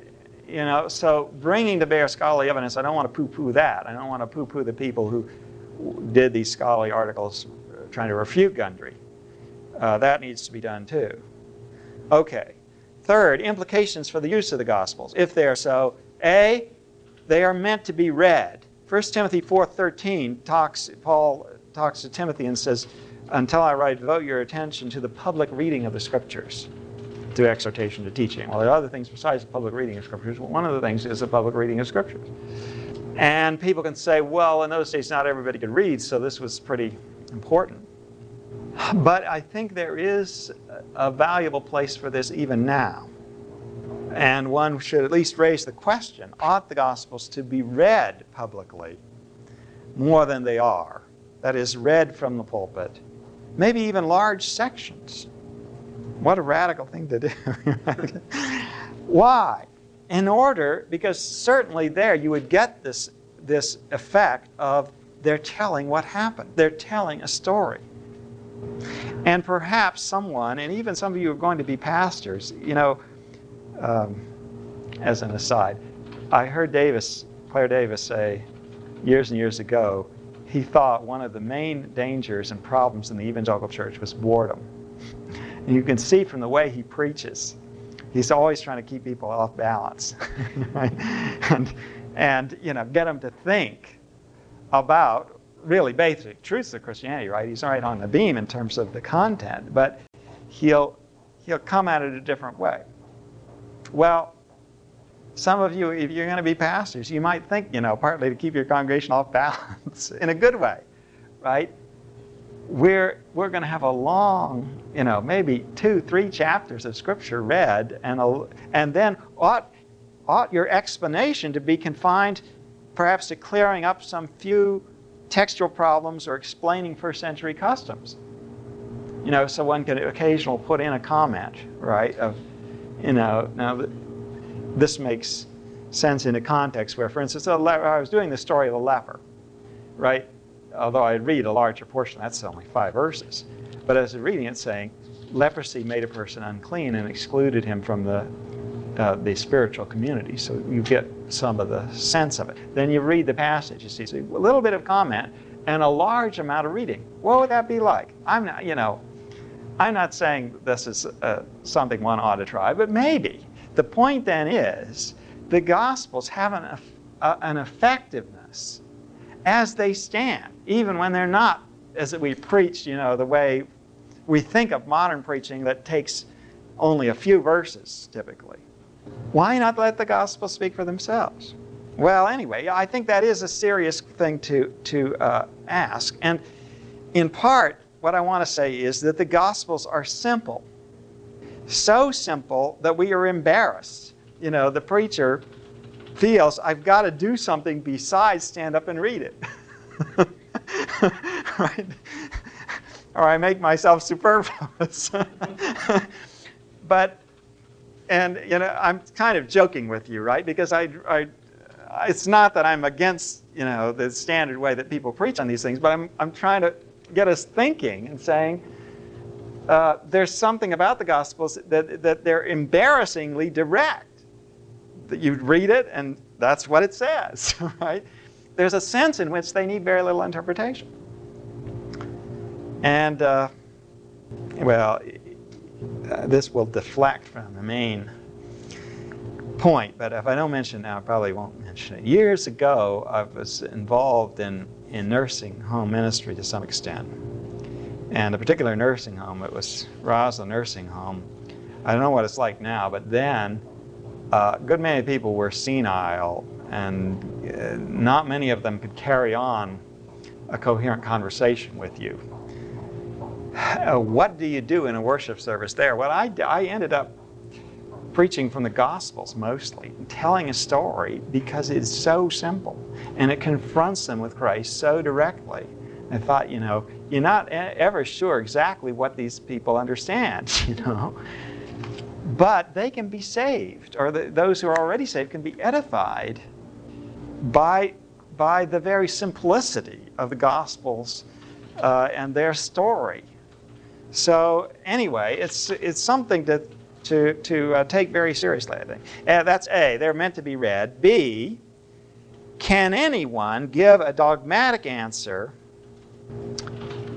You know, so bringing to bear scholarly evidence, I don't want to poo-poo that. I don't want to poo-poo the people who did these scholarly articles trying to refute Gundry. Uh, that needs to be done too. Okay. Third, implications for the use of the Gospels. If they are so, A, they are meant to be read. 1 Timothy 4.13 talks, Paul talks to Timothy and says, until I write, devote your attention to the public reading of the Scriptures to exhortation to teaching. Well, there are other things besides the public reading of scriptures. One of the things is the public reading of scriptures. And people can say, well, in those days, not everybody could read, so this was pretty important. But I think there is a valuable place for this even now. And one should at least raise the question ought the Gospels to be read publicly more than they are? That is, read from the pulpit, maybe even large sections. What a radical thing to do. Why? In order, because certainly there you would get this, this effect of they're telling what happened, they're telling a story. And perhaps someone, and even some of you are going to be pastors, you know, um, as an aside, I heard Davis, Clair Davis, say years and years ago, he thought one of the main dangers and problems in the evangelical church was boredom. And you can see from the way he preaches, he's always trying to keep people off balance, right? and, and you know, get them to think about really basic truths of Christianity, right? He's right on the beam in terms of the content, but he'll he'll come at it a different way. Well, some of you, if you're going to be pastors, you might think, you know, partly to keep your congregation off balance in a good way, right? We're, we're going to have a long, you know, maybe two, three chapters of Scripture read, and, a, and then ought, ought your explanation to be confined perhaps to clearing up some few textual problems or explaining first century customs. You know, so one could occasionally put in a comment, right, of, you know, now this makes sense in a context where, for instance, I was doing the story of the leper, right? Although I read a larger portion, that's only five verses. But as a reading it, saying, leprosy made a person unclean and excluded him from the, uh, the spiritual community. So you get some of the sense of it. Then you read the passage, you see so a little bit of comment and a large amount of reading. What would that be like? I'm not, you know, I'm not saying this is uh, something one ought to try, but maybe. The point then is the Gospels have an, uh, an effectiveness as they stand, even when they're not, as we preach, you know, the way we think of modern preaching that takes only a few verses typically. Why not let the Gospels speak for themselves? Well, anyway, I think that is a serious thing to, to uh, ask. And in part, what I want to say is that the Gospels are simple so simple that we are embarrassed. You know, the preacher feels I've got to do something besides stand up and read it. right? Or I make myself superfluous. but, and, you know, I'm kind of joking with you, right? Because I, I, it's not that I'm against, you know, the standard way that people preach on these things, but I'm, I'm trying to get us thinking and saying, uh, there's something about the Gospels that, that they're embarrassingly direct. That you read it and that's what it says, right? There's a sense in which they need very little interpretation. And, uh, well, uh, this will deflect from the main point, but if I don't mention it now, I probably won't mention it. Years ago, I was involved in, in nursing home ministry to some extent and a particular nursing home. It was Roslyn Nursing Home. I don't know what it's like now, but then a good many people were senile, and uh, not many of them could carry on a coherent conversation with you. Uh, what do you do in a worship service there? Well, I, I ended up preaching from the Gospels mostly, telling a story because it's so simple and it confronts them with Christ so directly. I thought, you know, you're not ever sure exactly what these people understand, you know. But they can be saved, or the, those who are already saved can be edified by, by the very simplicity of the Gospels uh, and their story. So, anyway, it's, it's something to, to, to uh, take very seriously, I think. Uh, that's A, they're meant to be read. B, can anyone give a dogmatic answer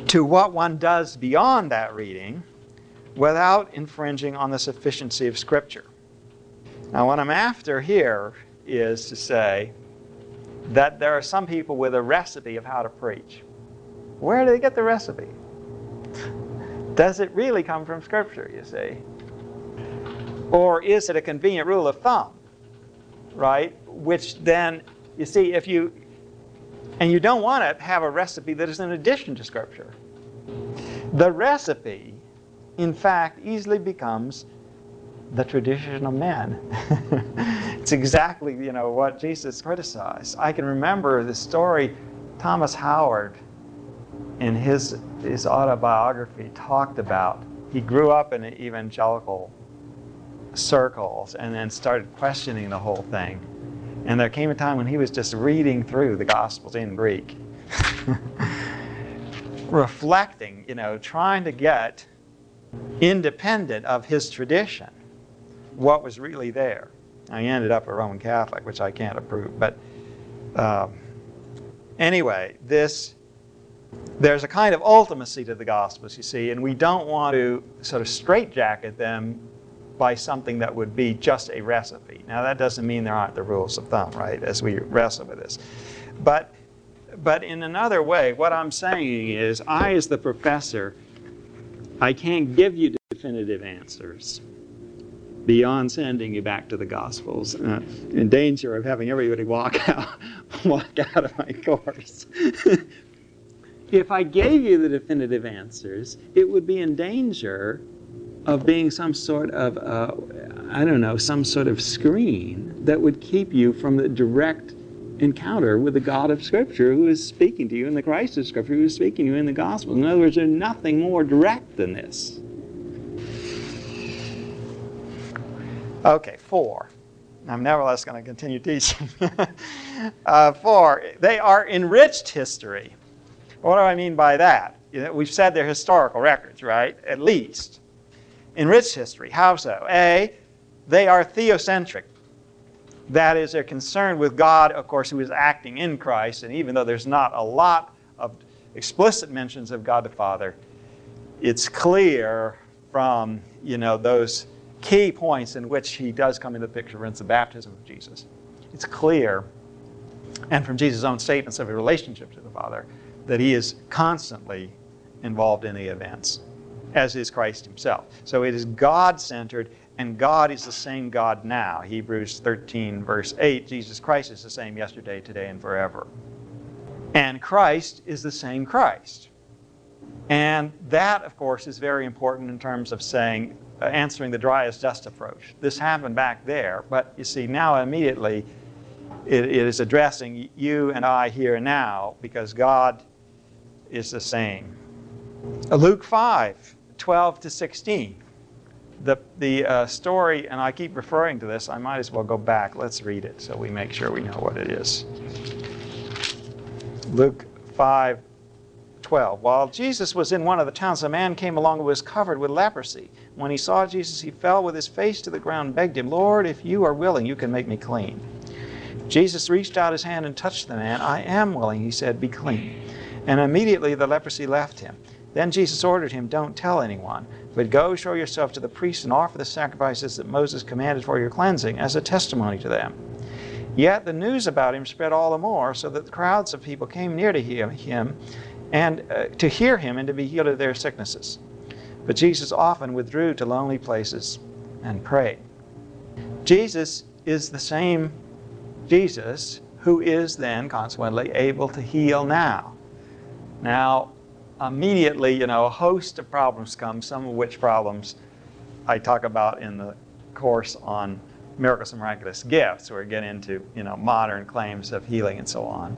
to what one does beyond that reading without infringing on the sufficiency of Scripture. Now, what I'm after here is to say that there are some people with a recipe of how to preach. Where do they get the recipe? Does it really come from Scripture, you see? Or is it a convenient rule of thumb, right? Which then, you see, if you and you don't want to have a recipe that is in addition to Scripture. The recipe, in fact, easily becomes the tradition of men. it's exactly you know what Jesus criticized. I can remember the story Thomas Howard in his his autobiography talked about. He grew up in evangelical circles and then started questioning the whole thing. And there came a time when he was just reading through the Gospels in Greek, reflecting, you know, trying to get independent of his tradition what was really there. I ended up a Roman Catholic, which I can't approve. But um, anyway, this there's a kind of ultimacy to the Gospels, you see, and we don't want to sort of straitjacket them by something that would be just a recipe. Now, that doesn't mean there aren't the rules of thumb, right, as we wrestle with this. But, but in another way, what I'm saying is, I, as the professor, I can't give you definitive answers beyond sending you back to the Gospels. Uh, in danger of having everybody walk out, walk out of my course. if I gave you the definitive answers, it would be in danger of being some sort of, uh, I don't know, some sort of screen that would keep you from the direct encounter with the God of Scripture who is speaking to you in the Christ of Scripture who is speaking to you in the gospel. In other words, there's nothing more direct than this. Okay, four. I'm nevertheless going to continue teaching. uh, four, they are enriched history. What do I mean by that? You know, we've said they're historical records, right? At least. Enriched history. How so? A, they are theocentric. That is, they're concerned with God, of course, who is acting in Christ. And even though there's not a lot of explicit mentions of God the Father, it's clear from you know those key points in which he does come into the picture, for the baptism of Jesus. It's clear, and from Jesus' own statements of a relationship to the Father, that he is constantly involved in the events, as is Christ himself. So it is God centered, and God is the same God now. Hebrews 13, verse 8 Jesus Christ is the same yesterday, today, and forever. And Christ is the same Christ. And that, of course, is very important in terms of saying, uh, answering the dry as dust approach. This happened back there, but you see, now immediately it, it is addressing you and I here and now because God is the same. Luke 5, 12 to 16. The, the uh, story, and I keep referring to this, I might as well go back. Let's read it so we make sure we know what it is. Luke 5, 12. While Jesus was in one of the towns, a man came along who was covered with leprosy. When he saw Jesus, he fell with his face to the ground and begged him, Lord, if you are willing, you can make me clean. Jesus reached out his hand and touched the man. I am willing, he said, be clean. And immediately the leprosy left him. Then Jesus ordered him, Don't tell anyone, but go show yourself to the priests and offer the sacrifices that Moses commanded for your cleansing as a testimony to them. Yet the news about him spread all the more, so that crowds of people came near to him and uh, to hear him and to be healed of their sicknesses. But Jesus often withdrew to lonely places and prayed. Jesus is the same Jesus who is then consequently able to heal now. Now, immediately, you know, a host of problems come, some of which problems I talk about in the course on miracles and miraculous gifts, where we get into, you know, modern claims of healing and so on.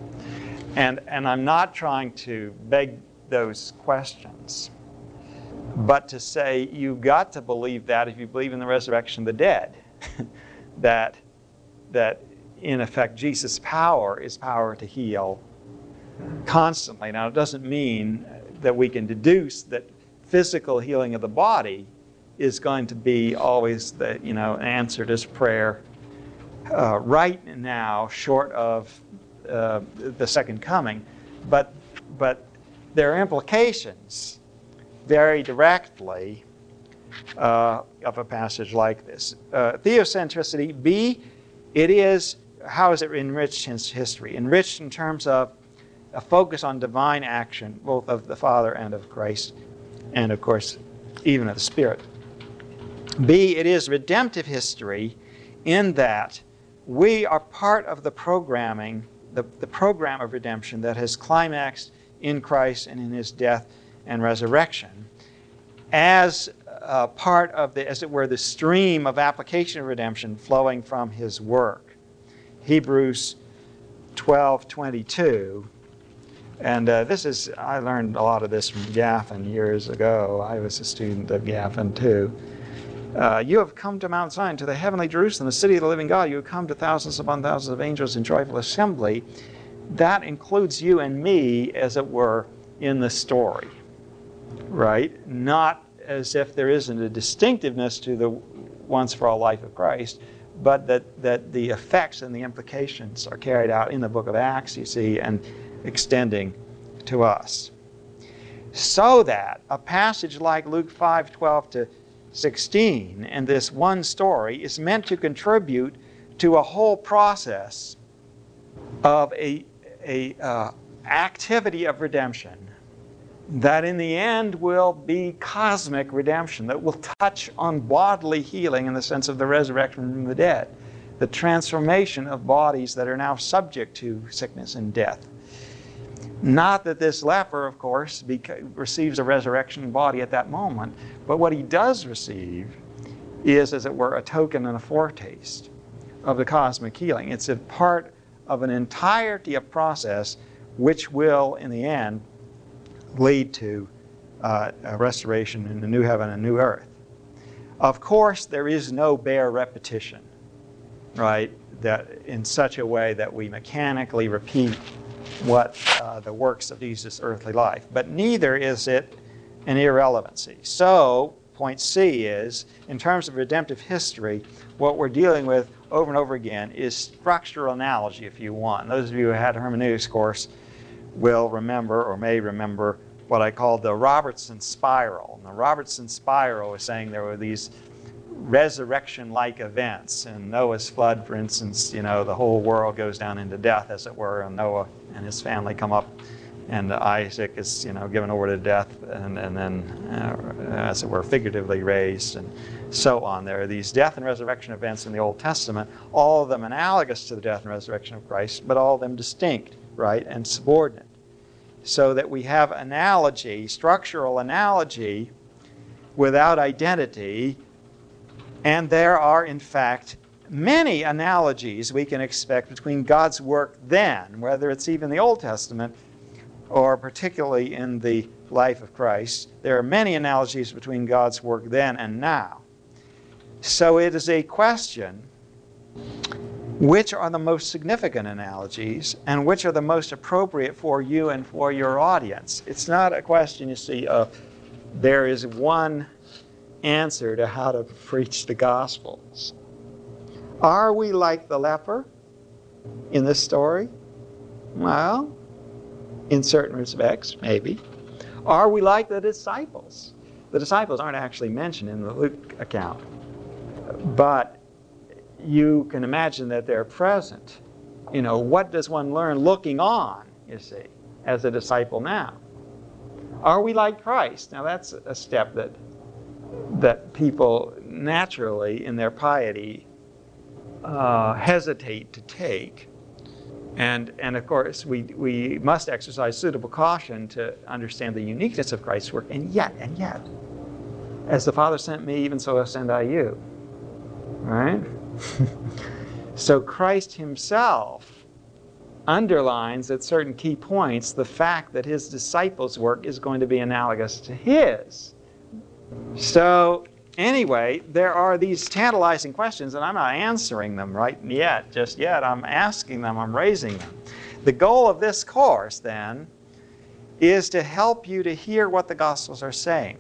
And, and I'm not trying to beg those questions, but to say you've got to believe that if you believe in the resurrection of the dead, that, that in effect Jesus' power is power to heal constantly. Now, it doesn't mean that we can deduce that physical healing of the body is going to be always the you know answer to prayer uh, right now, short of uh, the second coming, but, but there are implications very directly uh, of a passage like this. Uh, theocentricity, B, it is, how is it enriched in history? Enriched in terms of a focus on divine action, both of the Father and of Christ, and of course, even of the Spirit. B, it is redemptive history in that we are part of the programming the, the program of redemption that has climaxed in Christ and in his death and resurrection. As uh, part of the, as it were, the stream of application of redemption flowing from his work. Hebrews 12 22. And uh, this is, I learned a lot of this from Gaffin years ago. I was a student of Gaffin too. Uh, you have come to Mount Zion, to the heavenly Jerusalem, the city of the living God. You have come to thousands upon thousands of angels in joyful assembly. That includes you and me, as it were, in the story, right? Not as if there isn't a distinctiveness to the once for all life of Christ, but that, that the effects and the implications are carried out in the book of Acts, you see, and extending to us. So that a passage like Luke 5 12 to 16 and this one story is meant to contribute to a whole process of a, a uh, activity of redemption that in the end will be cosmic redemption, that will touch on bodily healing in the sense of the resurrection from the dead, the transformation of bodies that are now subject to sickness and death. Not that this leper, of course, receives a resurrection body at that moment, but what he does receive is, as it were, a token and a foretaste of the cosmic healing. It's a part of an entirety of process which will, in the end, lead to uh, a restoration in the new heaven and new earth. Of course, there is no bare repetition, right? That in such a way that we mechanically repeat what uh, the works of Jesus' earthly life. But neither is it an irrelevancy. So, point C is, in terms of redemptive history, what we're dealing with over and over again is structural analogy, if you want. Those of you who had a hermeneutics course will remember or may remember what I call the Robertson spiral. And the Robertson spiral is saying there were these resurrection-like events. In Noah's flood, for instance, you know, the whole world goes down into death, as it were, and Noah and his family come up, and Isaac is, you know, given over to death, and, and then, uh, as it were, figuratively raised, and so on. There are these death and resurrection events in the Old Testament, all of them analogous to the death and resurrection of Christ, but all of them distinct, right, and subordinate. So that we have analogy, structural analogy, without identity, and there are, in fact, many analogies we can expect between God's work then, whether it's even the Old Testament or particularly in the life of Christ. There are many analogies between God's work then and now. So it is a question which are the most significant analogies and which are the most appropriate for you and for your audience. It's not a question, you see, of there is one answer to how to preach the Gospels. Are we like the leper in this story? Well, in certain respects, maybe. Are we like the disciples? The disciples aren't actually mentioned in the Luke account, but you can imagine that they're present. You know, what does one learn looking on, you see, as a disciple now? Are we like Christ? Now, that's a step that that people naturally, in their piety, uh, hesitate to take. And, and of course, we, we must exercise suitable caution to understand the uniqueness of Christ's work. And yet, and yet, as the Father sent me, even so send I you. Right? so Christ himself underlines at certain key points the fact that his disciples' work is going to be analogous to his. So, anyway, there are these tantalizing questions, and I'm not answering them right yet, just yet. I'm asking them, I'm raising them. The goal of this course, then, is to help you to hear what the Gospels are saying.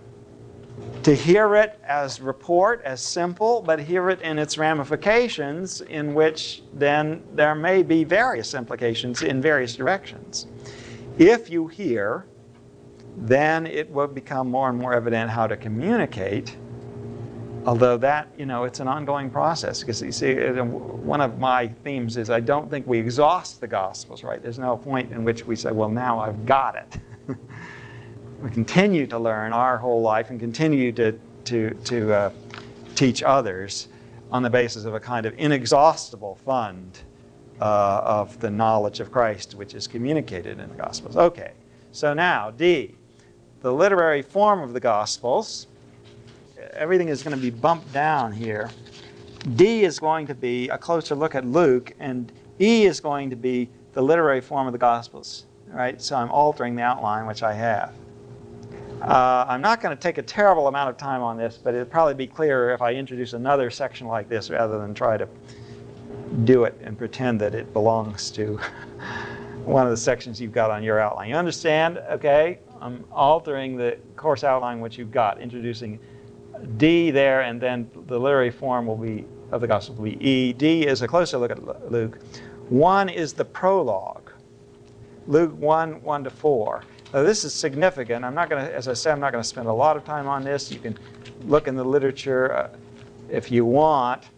To hear it as report, as simple, but hear it in its ramifications, in which then there may be various implications in various directions. If you hear then it will become more and more evident how to communicate. Although that, you know, it's an ongoing process. Because you see, one of my themes is I don't think we exhaust the Gospels, right? There's no point in which we say, well, now I've got it. we continue to learn our whole life and continue to, to, to uh, teach others on the basis of a kind of inexhaustible fund uh, of the knowledge of Christ, which is communicated in the Gospels. Okay, so now, D the literary form of the Gospels everything is going to be bumped down here. D is going to be a closer look at Luke, and E is going to be the literary form of the Gospels. Right? So I'm altering the outline, which I have. Uh, I'm not going to take a terrible amount of time on this, but it'll probably be clearer if I introduce another section like this rather than try to do it and pretend that it belongs to one of the sections you've got on your outline. You understand? Okay, I'm altering the course outline which you've got, introducing D there, and then the literary form will be of the gospel will be E. D is a closer look at Luke. One is the prologue. Luke 1, 1 to 4. Now, this is significant. I'm not going to, as I said, I'm not going to spend a lot of time on this. You can look in the literature uh, if you want.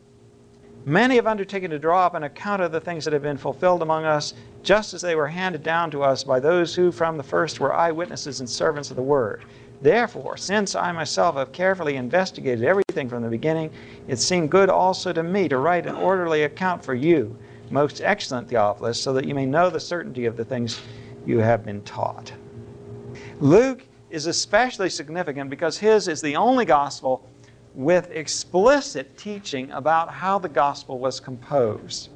Many have undertaken to draw up an account of the things that have been fulfilled among us, just as they were handed down to us by those who from the first were eyewitnesses and servants of the word. Therefore, since I myself have carefully investigated everything from the beginning, it seemed good also to me to write an orderly account for you, most excellent Theophilus, so that you may know the certainty of the things you have been taught. Luke is especially significant because his is the only gospel with explicit teaching about how the gospel was composed.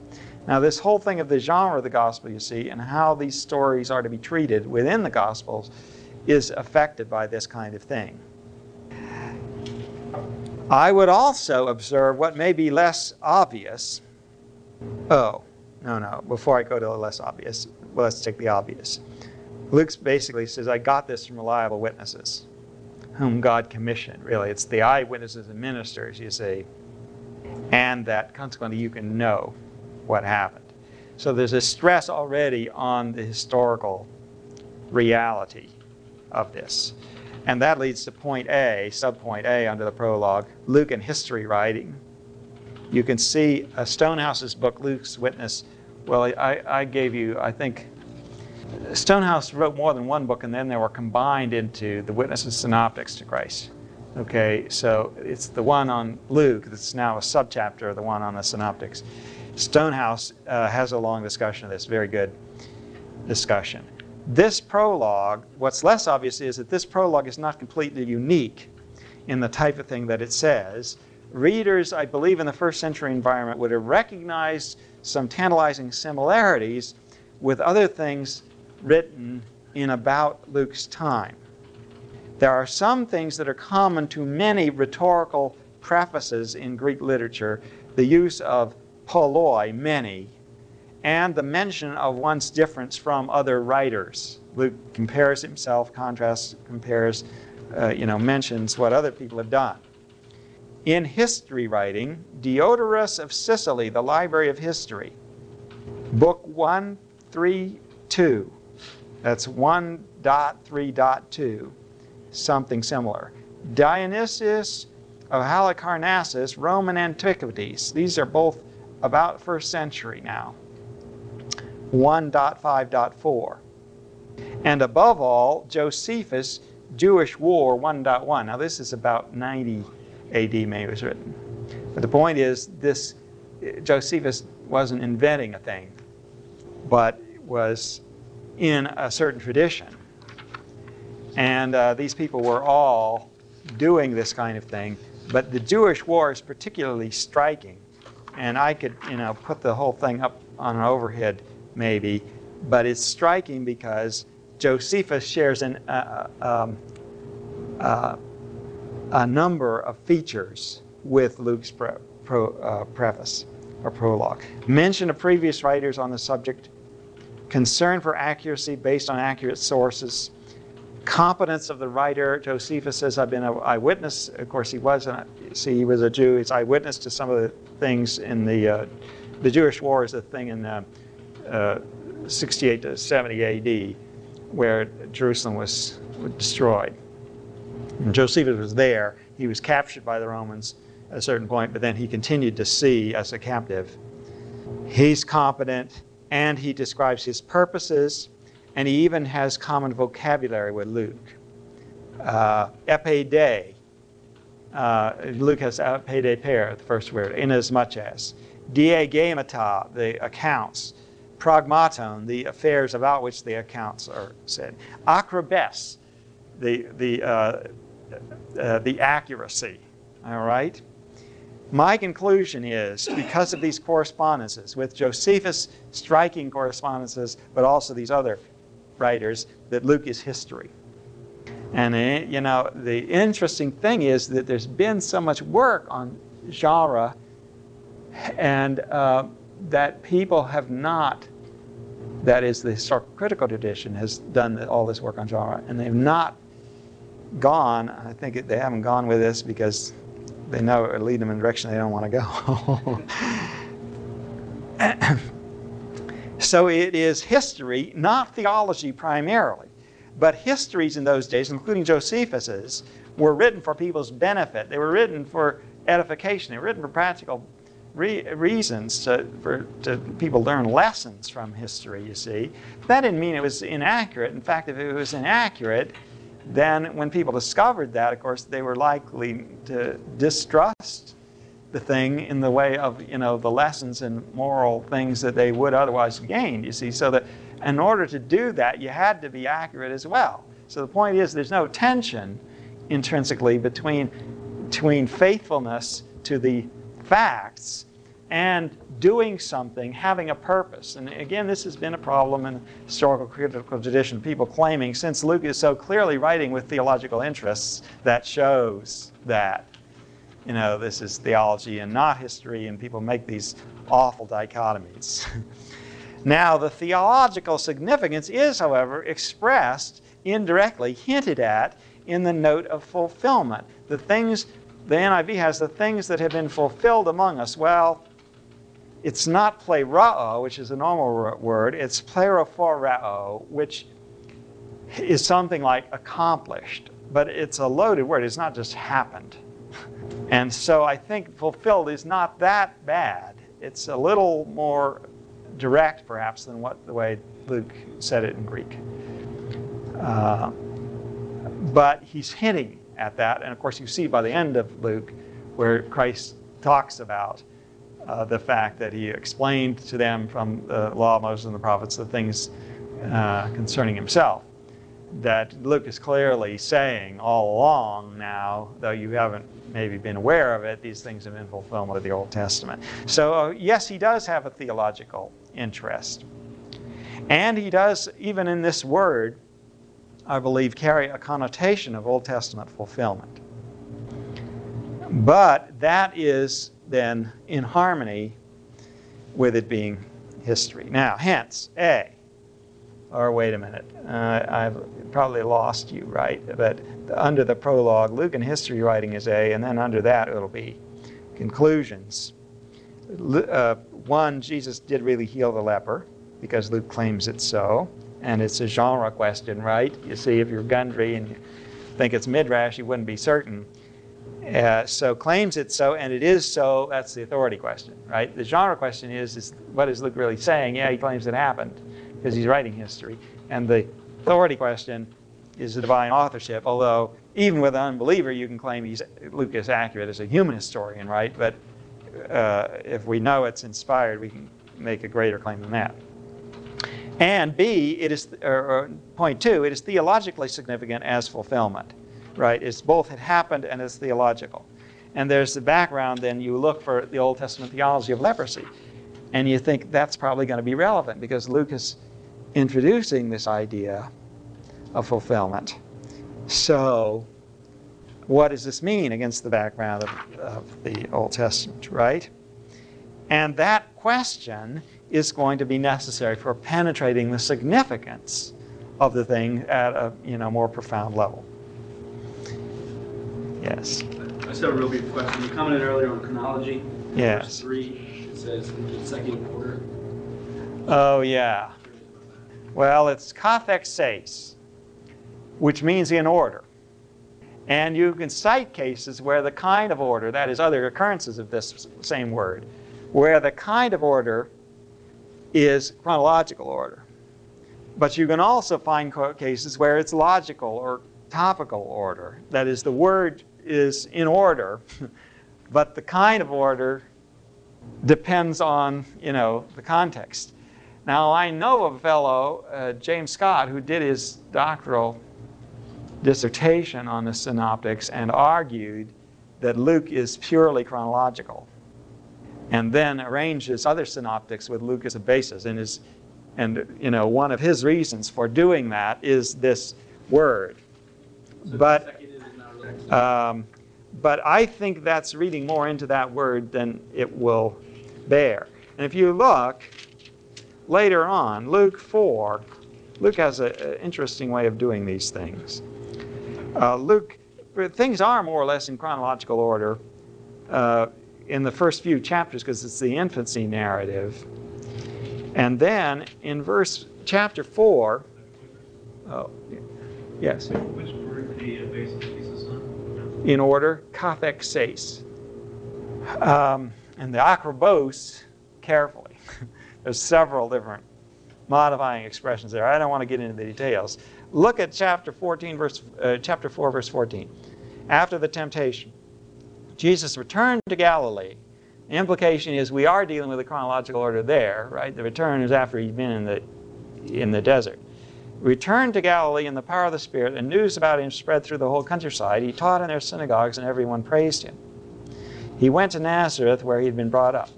Now, this whole thing of the genre of the gospel, you see, and how these stories are to be treated within the gospels is affected by this kind of thing. I would also observe what may be less obvious. Oh, no, no, before I go to the less obvious, well, let's take the obvious. Luke basically says, I got this from reliable witnesses whom God commissioned. Really, it's the eyewitnesses and ministers, you see, and that consequently you can know what happened. So there's a stress already on the historical reality of this. And that leads to point A, subpoint A under the prologue, Luke and history writing. You can see Stonehouse's book, Luke's Witness. Well, I, I gave you, I think, Stonehouse wrote more than one book, and then they were combined into the Witnesses Synoptics to Christ. Okay, so it's the one on Luke that's now a subchapter of the one on the Synoptics. Stonehouse uh, has a long discussion of this, very good discussion. This prologue, what's less obvious is that this prologue is not completely unique in the type of thing that it says. Readers, I believe, in the first century environment would have recognized some tantalizing similarities with other things written in about Luke's time. There are some things that are common to many rhetorical prefaces in Greek literature the use of polloi, many, and the mention of one's difference from other writers. Luke compares himself, contrasts, compares, uh, you know, mentions what other people have done. In history writing, Diodorus of Sicily, the Library of History, Book 132, that's 1.3.2, something similar. Dionysius of Halicarnassus, Roman Antiquities. These are both about first century now. 1.5.4. And above all, Josephus, Jewish War 1.1. Now, this is about 90 AD, maybe it was written. But the point is, this Josephus wasn't inventing a thing, but was in a certain tradition. And uh, these people were all doing this kind of thing. But the Jewish war is particularly striking. And I could, you know, put the whole thing up on an overhead maybe, but it's striking because Josephus shares an, uh, um, uh, a number of features with Luke's pro, pro, uh, preface or prologue. Mention of previous writers on the subject. Concern for accuracy based on accurate sources, competence of the writer. Josephus says, I've been an eyewitness. Of course, he was, see, he was a Jew. He's eyewitness to some of the things in the, uh, the Jewish war is a thing in uh, uh, 68 to 70 AD where Jerusalem was destroyed. And Josephus was there. He was captured by the Romans at a certain point, but then he continued to see as a captive. He's competent and he describes his purposes, and he even has common vocabulary with Luke. Uh, epe de, uh, Luke has epe de per, the first word, inasmuch as. Diegemata, the accounts. Pragmaton, the affairs about which the accounts are said. Acrobes, the, the, uh, uh, the accuracy All right? My conclusion is because of these correspondences with Josephus, striking correspondences, but also these other writers, that Luke is history. And, uh, you know, the interesting thing is that there's been so much work on genre and uh, that people have not, that is, the historical critical tradition has done all this work on genre, and they've not gone, I think they haven't gone with this because they know it would lead them in a direction they don't want to go. so it is history, not theology primarily. But histories in those days, including Josephus's, were written for people's benefit. They were written for edification. They were written for practical re- reasons to, for to people learn lessons from history, you see. That didn't mean it was inaccurate. In fact, if it was inaccurate, then when people discovered that, of course, they were likely to distrust the thing in the way of, you know, the lessons and moral things that they would otherwise gain, you see. So that in order to do that, you had to be accurate as well. So the point is there's no tension intrinsically between, between faithfulness to the facts and doing something, having a purpose. And again, this has been a problem in historical critical tradition. People claiming, since Luke is so clearly writing with theological interests, that shows that, you know, this is theology and not history, and people make these awful dichotomies. now, the theological significance is, however, expressed indirectly, hinted at in the note of fulfillment. The things, the NIV has the things that have been fulfilled among us. Well, it's not pleroo, which is a normal word, it's plerophoreo, which is something like accomplished, but it's a loaded word. It's not just happened. And so I think fulfilled is not that bad. It's a little more direct, perhaps, than what the way Luke said it in Greek. Uh, but he's hinting at that, and of course, you see by the end of Luke where Christ talks about uh, the fact that he explained to them from the law of Moses and the prophets the things uh, concerning himself. That Luke is clearly saying all along now, though you haven't maybe been aware of it, these things have been fulfillment of the Old Testament. So, uh, yes, he does have a theological interest. And he does, even in this word, I believe, carry a connotation of Old Testament fulfillment. But that is then in harmony with it being history. Now, hence, A, or wait a minute, uh, I've probably lost you, right? But under the prologue, Luke and history writing is A, and then under that it'll be conclusions. Uh, one, Jesus did really heal the leper because Luke claims it so, and it's a genre question, right? You see, if you're Gundry and you think it's midrash, you wouldn't be certain. Uh, so claims it so, and it is so, that's the authority question, right? The genre question is, is what is Luke really saying? Yeah, he claims it happened because he's writing history. And the authority question is the divine authorship, although even with an unbeliever, you can claim he's, Luke is accurate as a human historian, right? But uh, if we know it's inspired, we can make a greater claim than that. And B, it is, or, or point two, it is theologically significant as fulfillment right? It's both had happened and it's theological. And there's the background, then you look for the Old Testament theology of leprosy. And you think that's probably going to be relevant because Luke is introducing this idea of fulfillment. So, what does this mean against the background of, of the Old Testament, right? And that question is going to be necessary for penetrating the significance of the thing at a you know, more profound level. Yes. I just have a real brief question. You commented earlier on chronology. Yes. Verse 3, it says in the second order. Oh, yeah. Well, it's kathexes, which means in order. And you can cite cases where the kind of order, that is, other occurrences of this same word, where the kind of order is chronological order. But you can also find cases where it's logical or topical order. That is, the word is in order, but the kind of order depends on, you know, the context. Now, I know a fellow, uh, James Scott, who did his doctoral dissertation on the synoptics and argued that Luke is purely chronological, and then arranges other synoptics with Luke as a basis. And is, and you know, one of his reasons for doing that is this word. So But- the second is not really- Um, but I think that's reading more into that word than it will bear. And if you look later on, Luke 4, Luke has an interesting way of doing these things. Uh, Luke, things are more or less in chronological order uh, in the first few chapters because it's the infancy narrative. And then in verse chapter 4, oh, yes in order, kathexes. Um, and the akribos, carefully. There's several different modifying expressions there. I don't want to get into the details. Look at chapter 14, verse, uh, chapter 4, verse 14. After the temptation, Jesus returned to Galilee. The implication is we are dealing with a chronological order there, right? The return is after he'd been in the, in the desert returned to Galilee in the power of the Spirit, and news about him spread through the whole countryside. He taught in their synagogues, and everyone praised him. He went to Nazareth, where he had been brought up.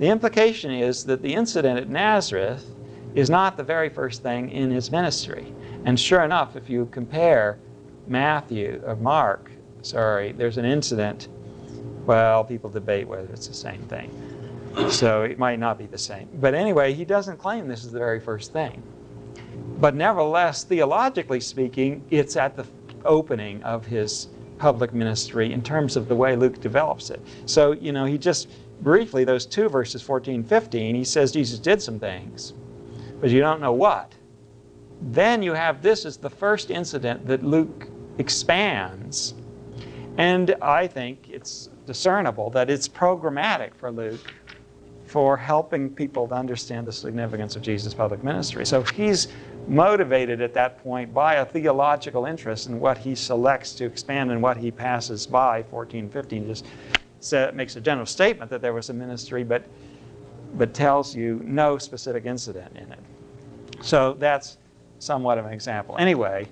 The implication is that the incident at Nazareth is not the very first thing in his ministry. And sure enough, if you compare Matthew or Mark, sorry, there's an incident. Well, people debate whether it's the same thing. So it might not be the same. But anyway, he doesn't claim this is the very first thing. But nevertheless, theologically speaking, it's at the opening of his public ministry in terms of the way Luke develops it. So, you know, he just briefly, those two verses 14 15, he says Jesus did some things, but you don't know what. Then you have this as the first incident that Luke expands. And I think it's discernible that it's programmatic for Luke for helping people to understand the significance of Jesus' public ministry. So he's motivated at that point by a theological interest in what he selects to expand and what he passes by. 14, 15 just sa- makes a general statement that there was a ministry, but, but tells you no specific incident in it. So that's somewhat of an example. Anyway,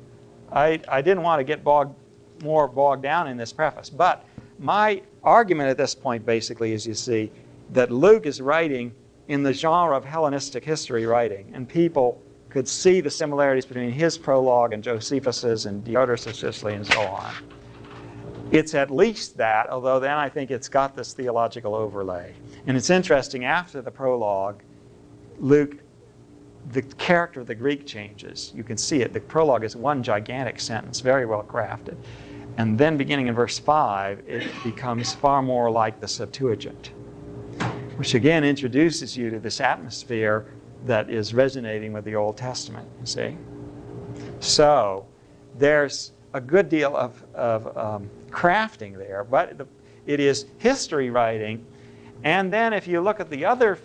I, I didn't want to get bogged, more bogged down in this preface, but my argument at this point basically is you see that Luke is writing in the genre of Hellenistic history writing, and people could see the similarities between his prologue and Josephus's and Diodorus Sicily and so on. It's at least that, although then I think it's got this theological overlay. And it's interesting, after the prologue, Luke, the character of the Greek changes. You can see it. The prologue is one gigantic sentence, very well crafted. And then beginning in verse 5, it becomes far more like the Septuagint, which again introduces you to this atmosphere that is resonating with the Old Testament, you see. So there's a good deal of, of um, crafting there, but it is history writing. And then if you look at the other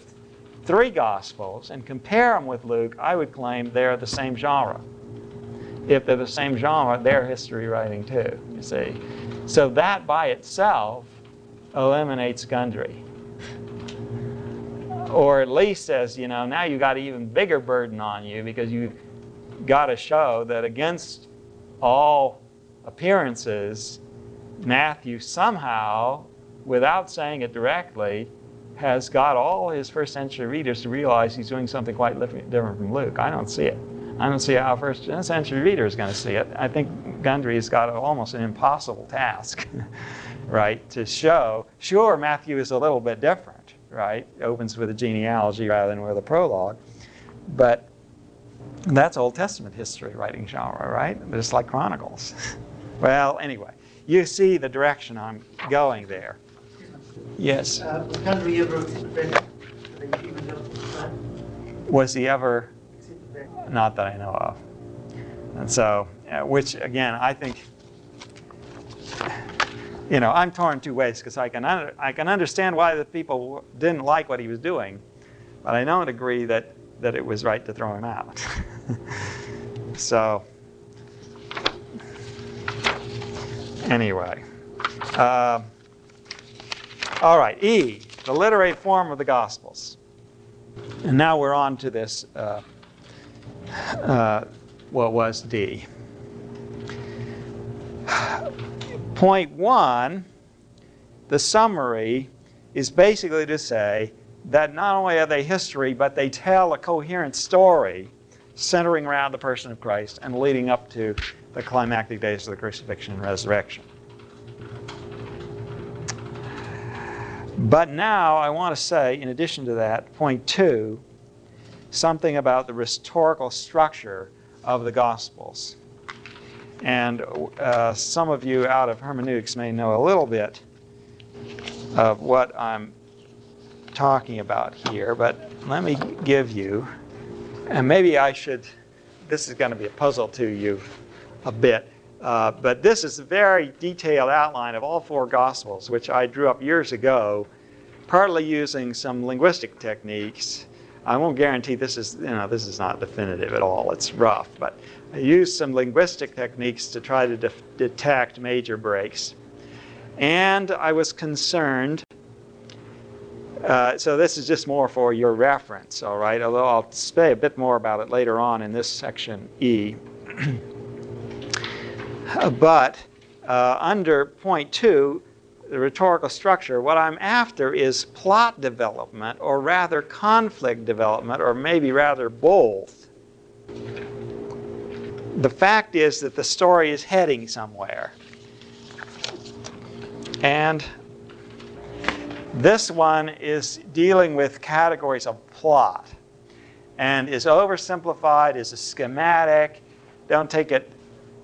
three Gospels and compare them with Luke, I would claim they're the same genre. If they're the same genre, they're history writing too, you see. So that by itself eliminates Gundry. Or at least says, you know, now you've got an even bigger burden on you because you've got to show that against all appearances, Matthew somehow, without saying it directly, has got all his first century readers to realize he's doing something quite different from Luke. I don't see it. I don't see how a first century reader is going to see it. I think Gundry has got almost an impossible task, right, to show. Sure, Matthew is a little bit different, right? It Opens with a genealogy rather than with a prologue. But that's Old Testament history writing genre, right? Just like Chronicles. well, anyway, you see the direction I'm going there. Yes. Uh, was Gundry ever read? Have you even looked at that? Was he ever? Is it read? Not that I know of. And so, uh, which again, I think, you know, I'm torn two ways because I can under, I can understand why the people didn't like what he was doing, but I don't agree that that it was right to throw him out. so, anyway, uh, all right, E, the literary form of the Gospels. And now we're on to this, uh, uh, what was D. Point one the summary is basically to say that not only are they history, but they tell a coherent story centering around the person of Christ and leading up to the climactic days of the crucifixion and resurrection. But now I want to say, in addition to that, point two, something about the rhetorical structure of the Gospels. And uh, some of you out of hermeneutics may know a little bit of what I'm talking about here, but let me give you, and maybe I should, this is going to be a puzzle to you a bit, uh, but this is a very detailed outline of all four Gospels, which I drew up years ago, partly using some linguistic techniques. I won't guarantee this is, you know, this is not definitive at all. It's rough, but I used some linguistic techniques to try to de- detect major breaks. And I was concerned uh, so this is just more for your reference, all right? Although I'll say a bit more about it later on in this section E. but uh, under point two, the rhetorical structure, what I'm after is plot development, or rather conflict development, or maybe rather both. The fact is that the story is heading somewhere. And this one is dealing with categories of plot and is oversimplified, is a schematic. Don't take it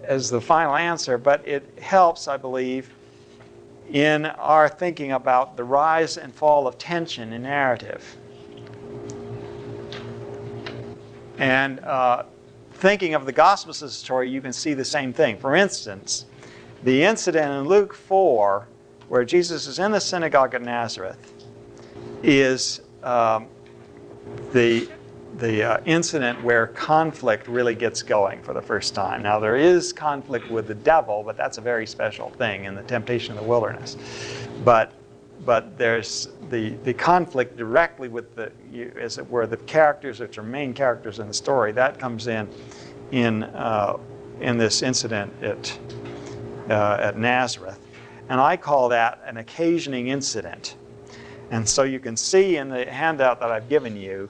as the final answer, but it helps, I believe, in our thinking about the rise and fall of tension in narrative. And uh, thinking of the a story, you can see the same thing. For instance, the incident in Luke 4 where Jesus is in the synagogue at Nazareth is um, the, the uh, incident where conflict really gets going for the first time. Now, there is conflict with the devil, but that's a very special thing in the temptation of the wilderness. But, but there's the, the conflict directly with the, as it were, the characters which are main characters in the story. That comes in in, uh, in this incident at, uh, at Nazareth. And I call that an occasioning incident. And so you can see in the handout that I've given you,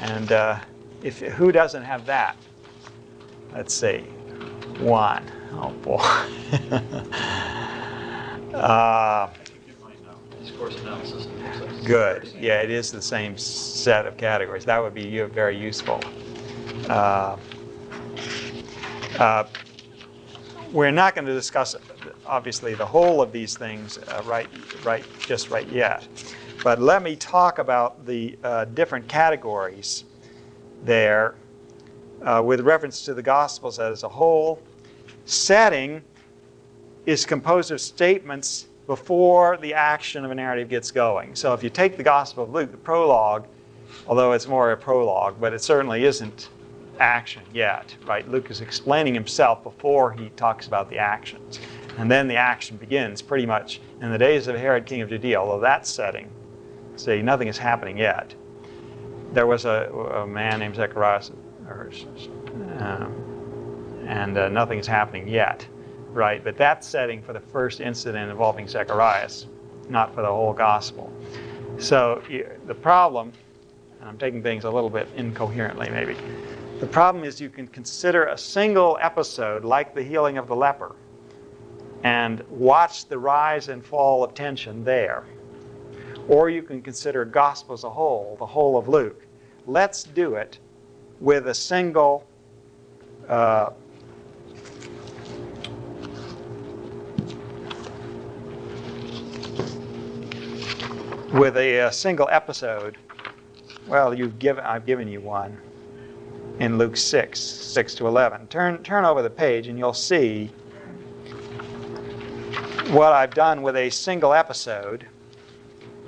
and uh, if, who doesn't have that? Let's see. One. Oh, boy. uh. Good. Yeah, it is the same set of categories. That would be very useful. Uh, uh, we're not going to discuss obviously the whole of these things uh, right, right, just right yet. But let me talk about the uh, different categories there uh, with reference to the Gospels as a whole. Setting is composed of statements before the action of a narrative gets going. So if you take the Gospel of Luke, the prologue, although it's more a prologue, but it certainly isn't action yet, right? Luke is explaining himself before he talks about the actions. And then the action begins pretty much in the days of Herod, king of Judea, although that setting, see, nothing is happening yet. There was a, a man named Zechariah, um, and uh, nothing is happening yet, right? But that's setting for the first incident involving Zacharias, not for the whole gospel. So the problem, and I'm taking things a little bit incoherently maybe, the problem is you can consider a single episode like the healing of the leper and watch the rise and fall of tension there. Or you can consider gospel as a whole, the whole of Luke. Let's do it with a single uh, with a, a, single episode. Well, you've given I've given you one in Luke 6, 6 to 11. Turn turn over the page and you'll see what I've done with a single episode,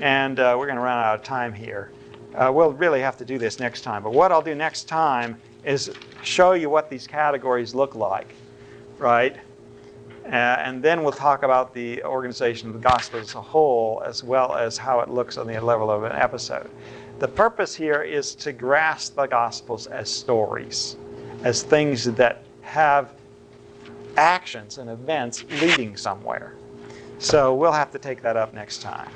and uh, we're going to run out of time here. Uh, we'll really have to do this next time. But what I'll do next time is show you what these categories look like, right? Uh, and then we'll talk about the organization of the gospel as a whole, as well as how it looks on the level of an episode. The purpose here is to grasp the gospels as stories, as things that have actions and events leading somewhere. So we'll have to take that up next time.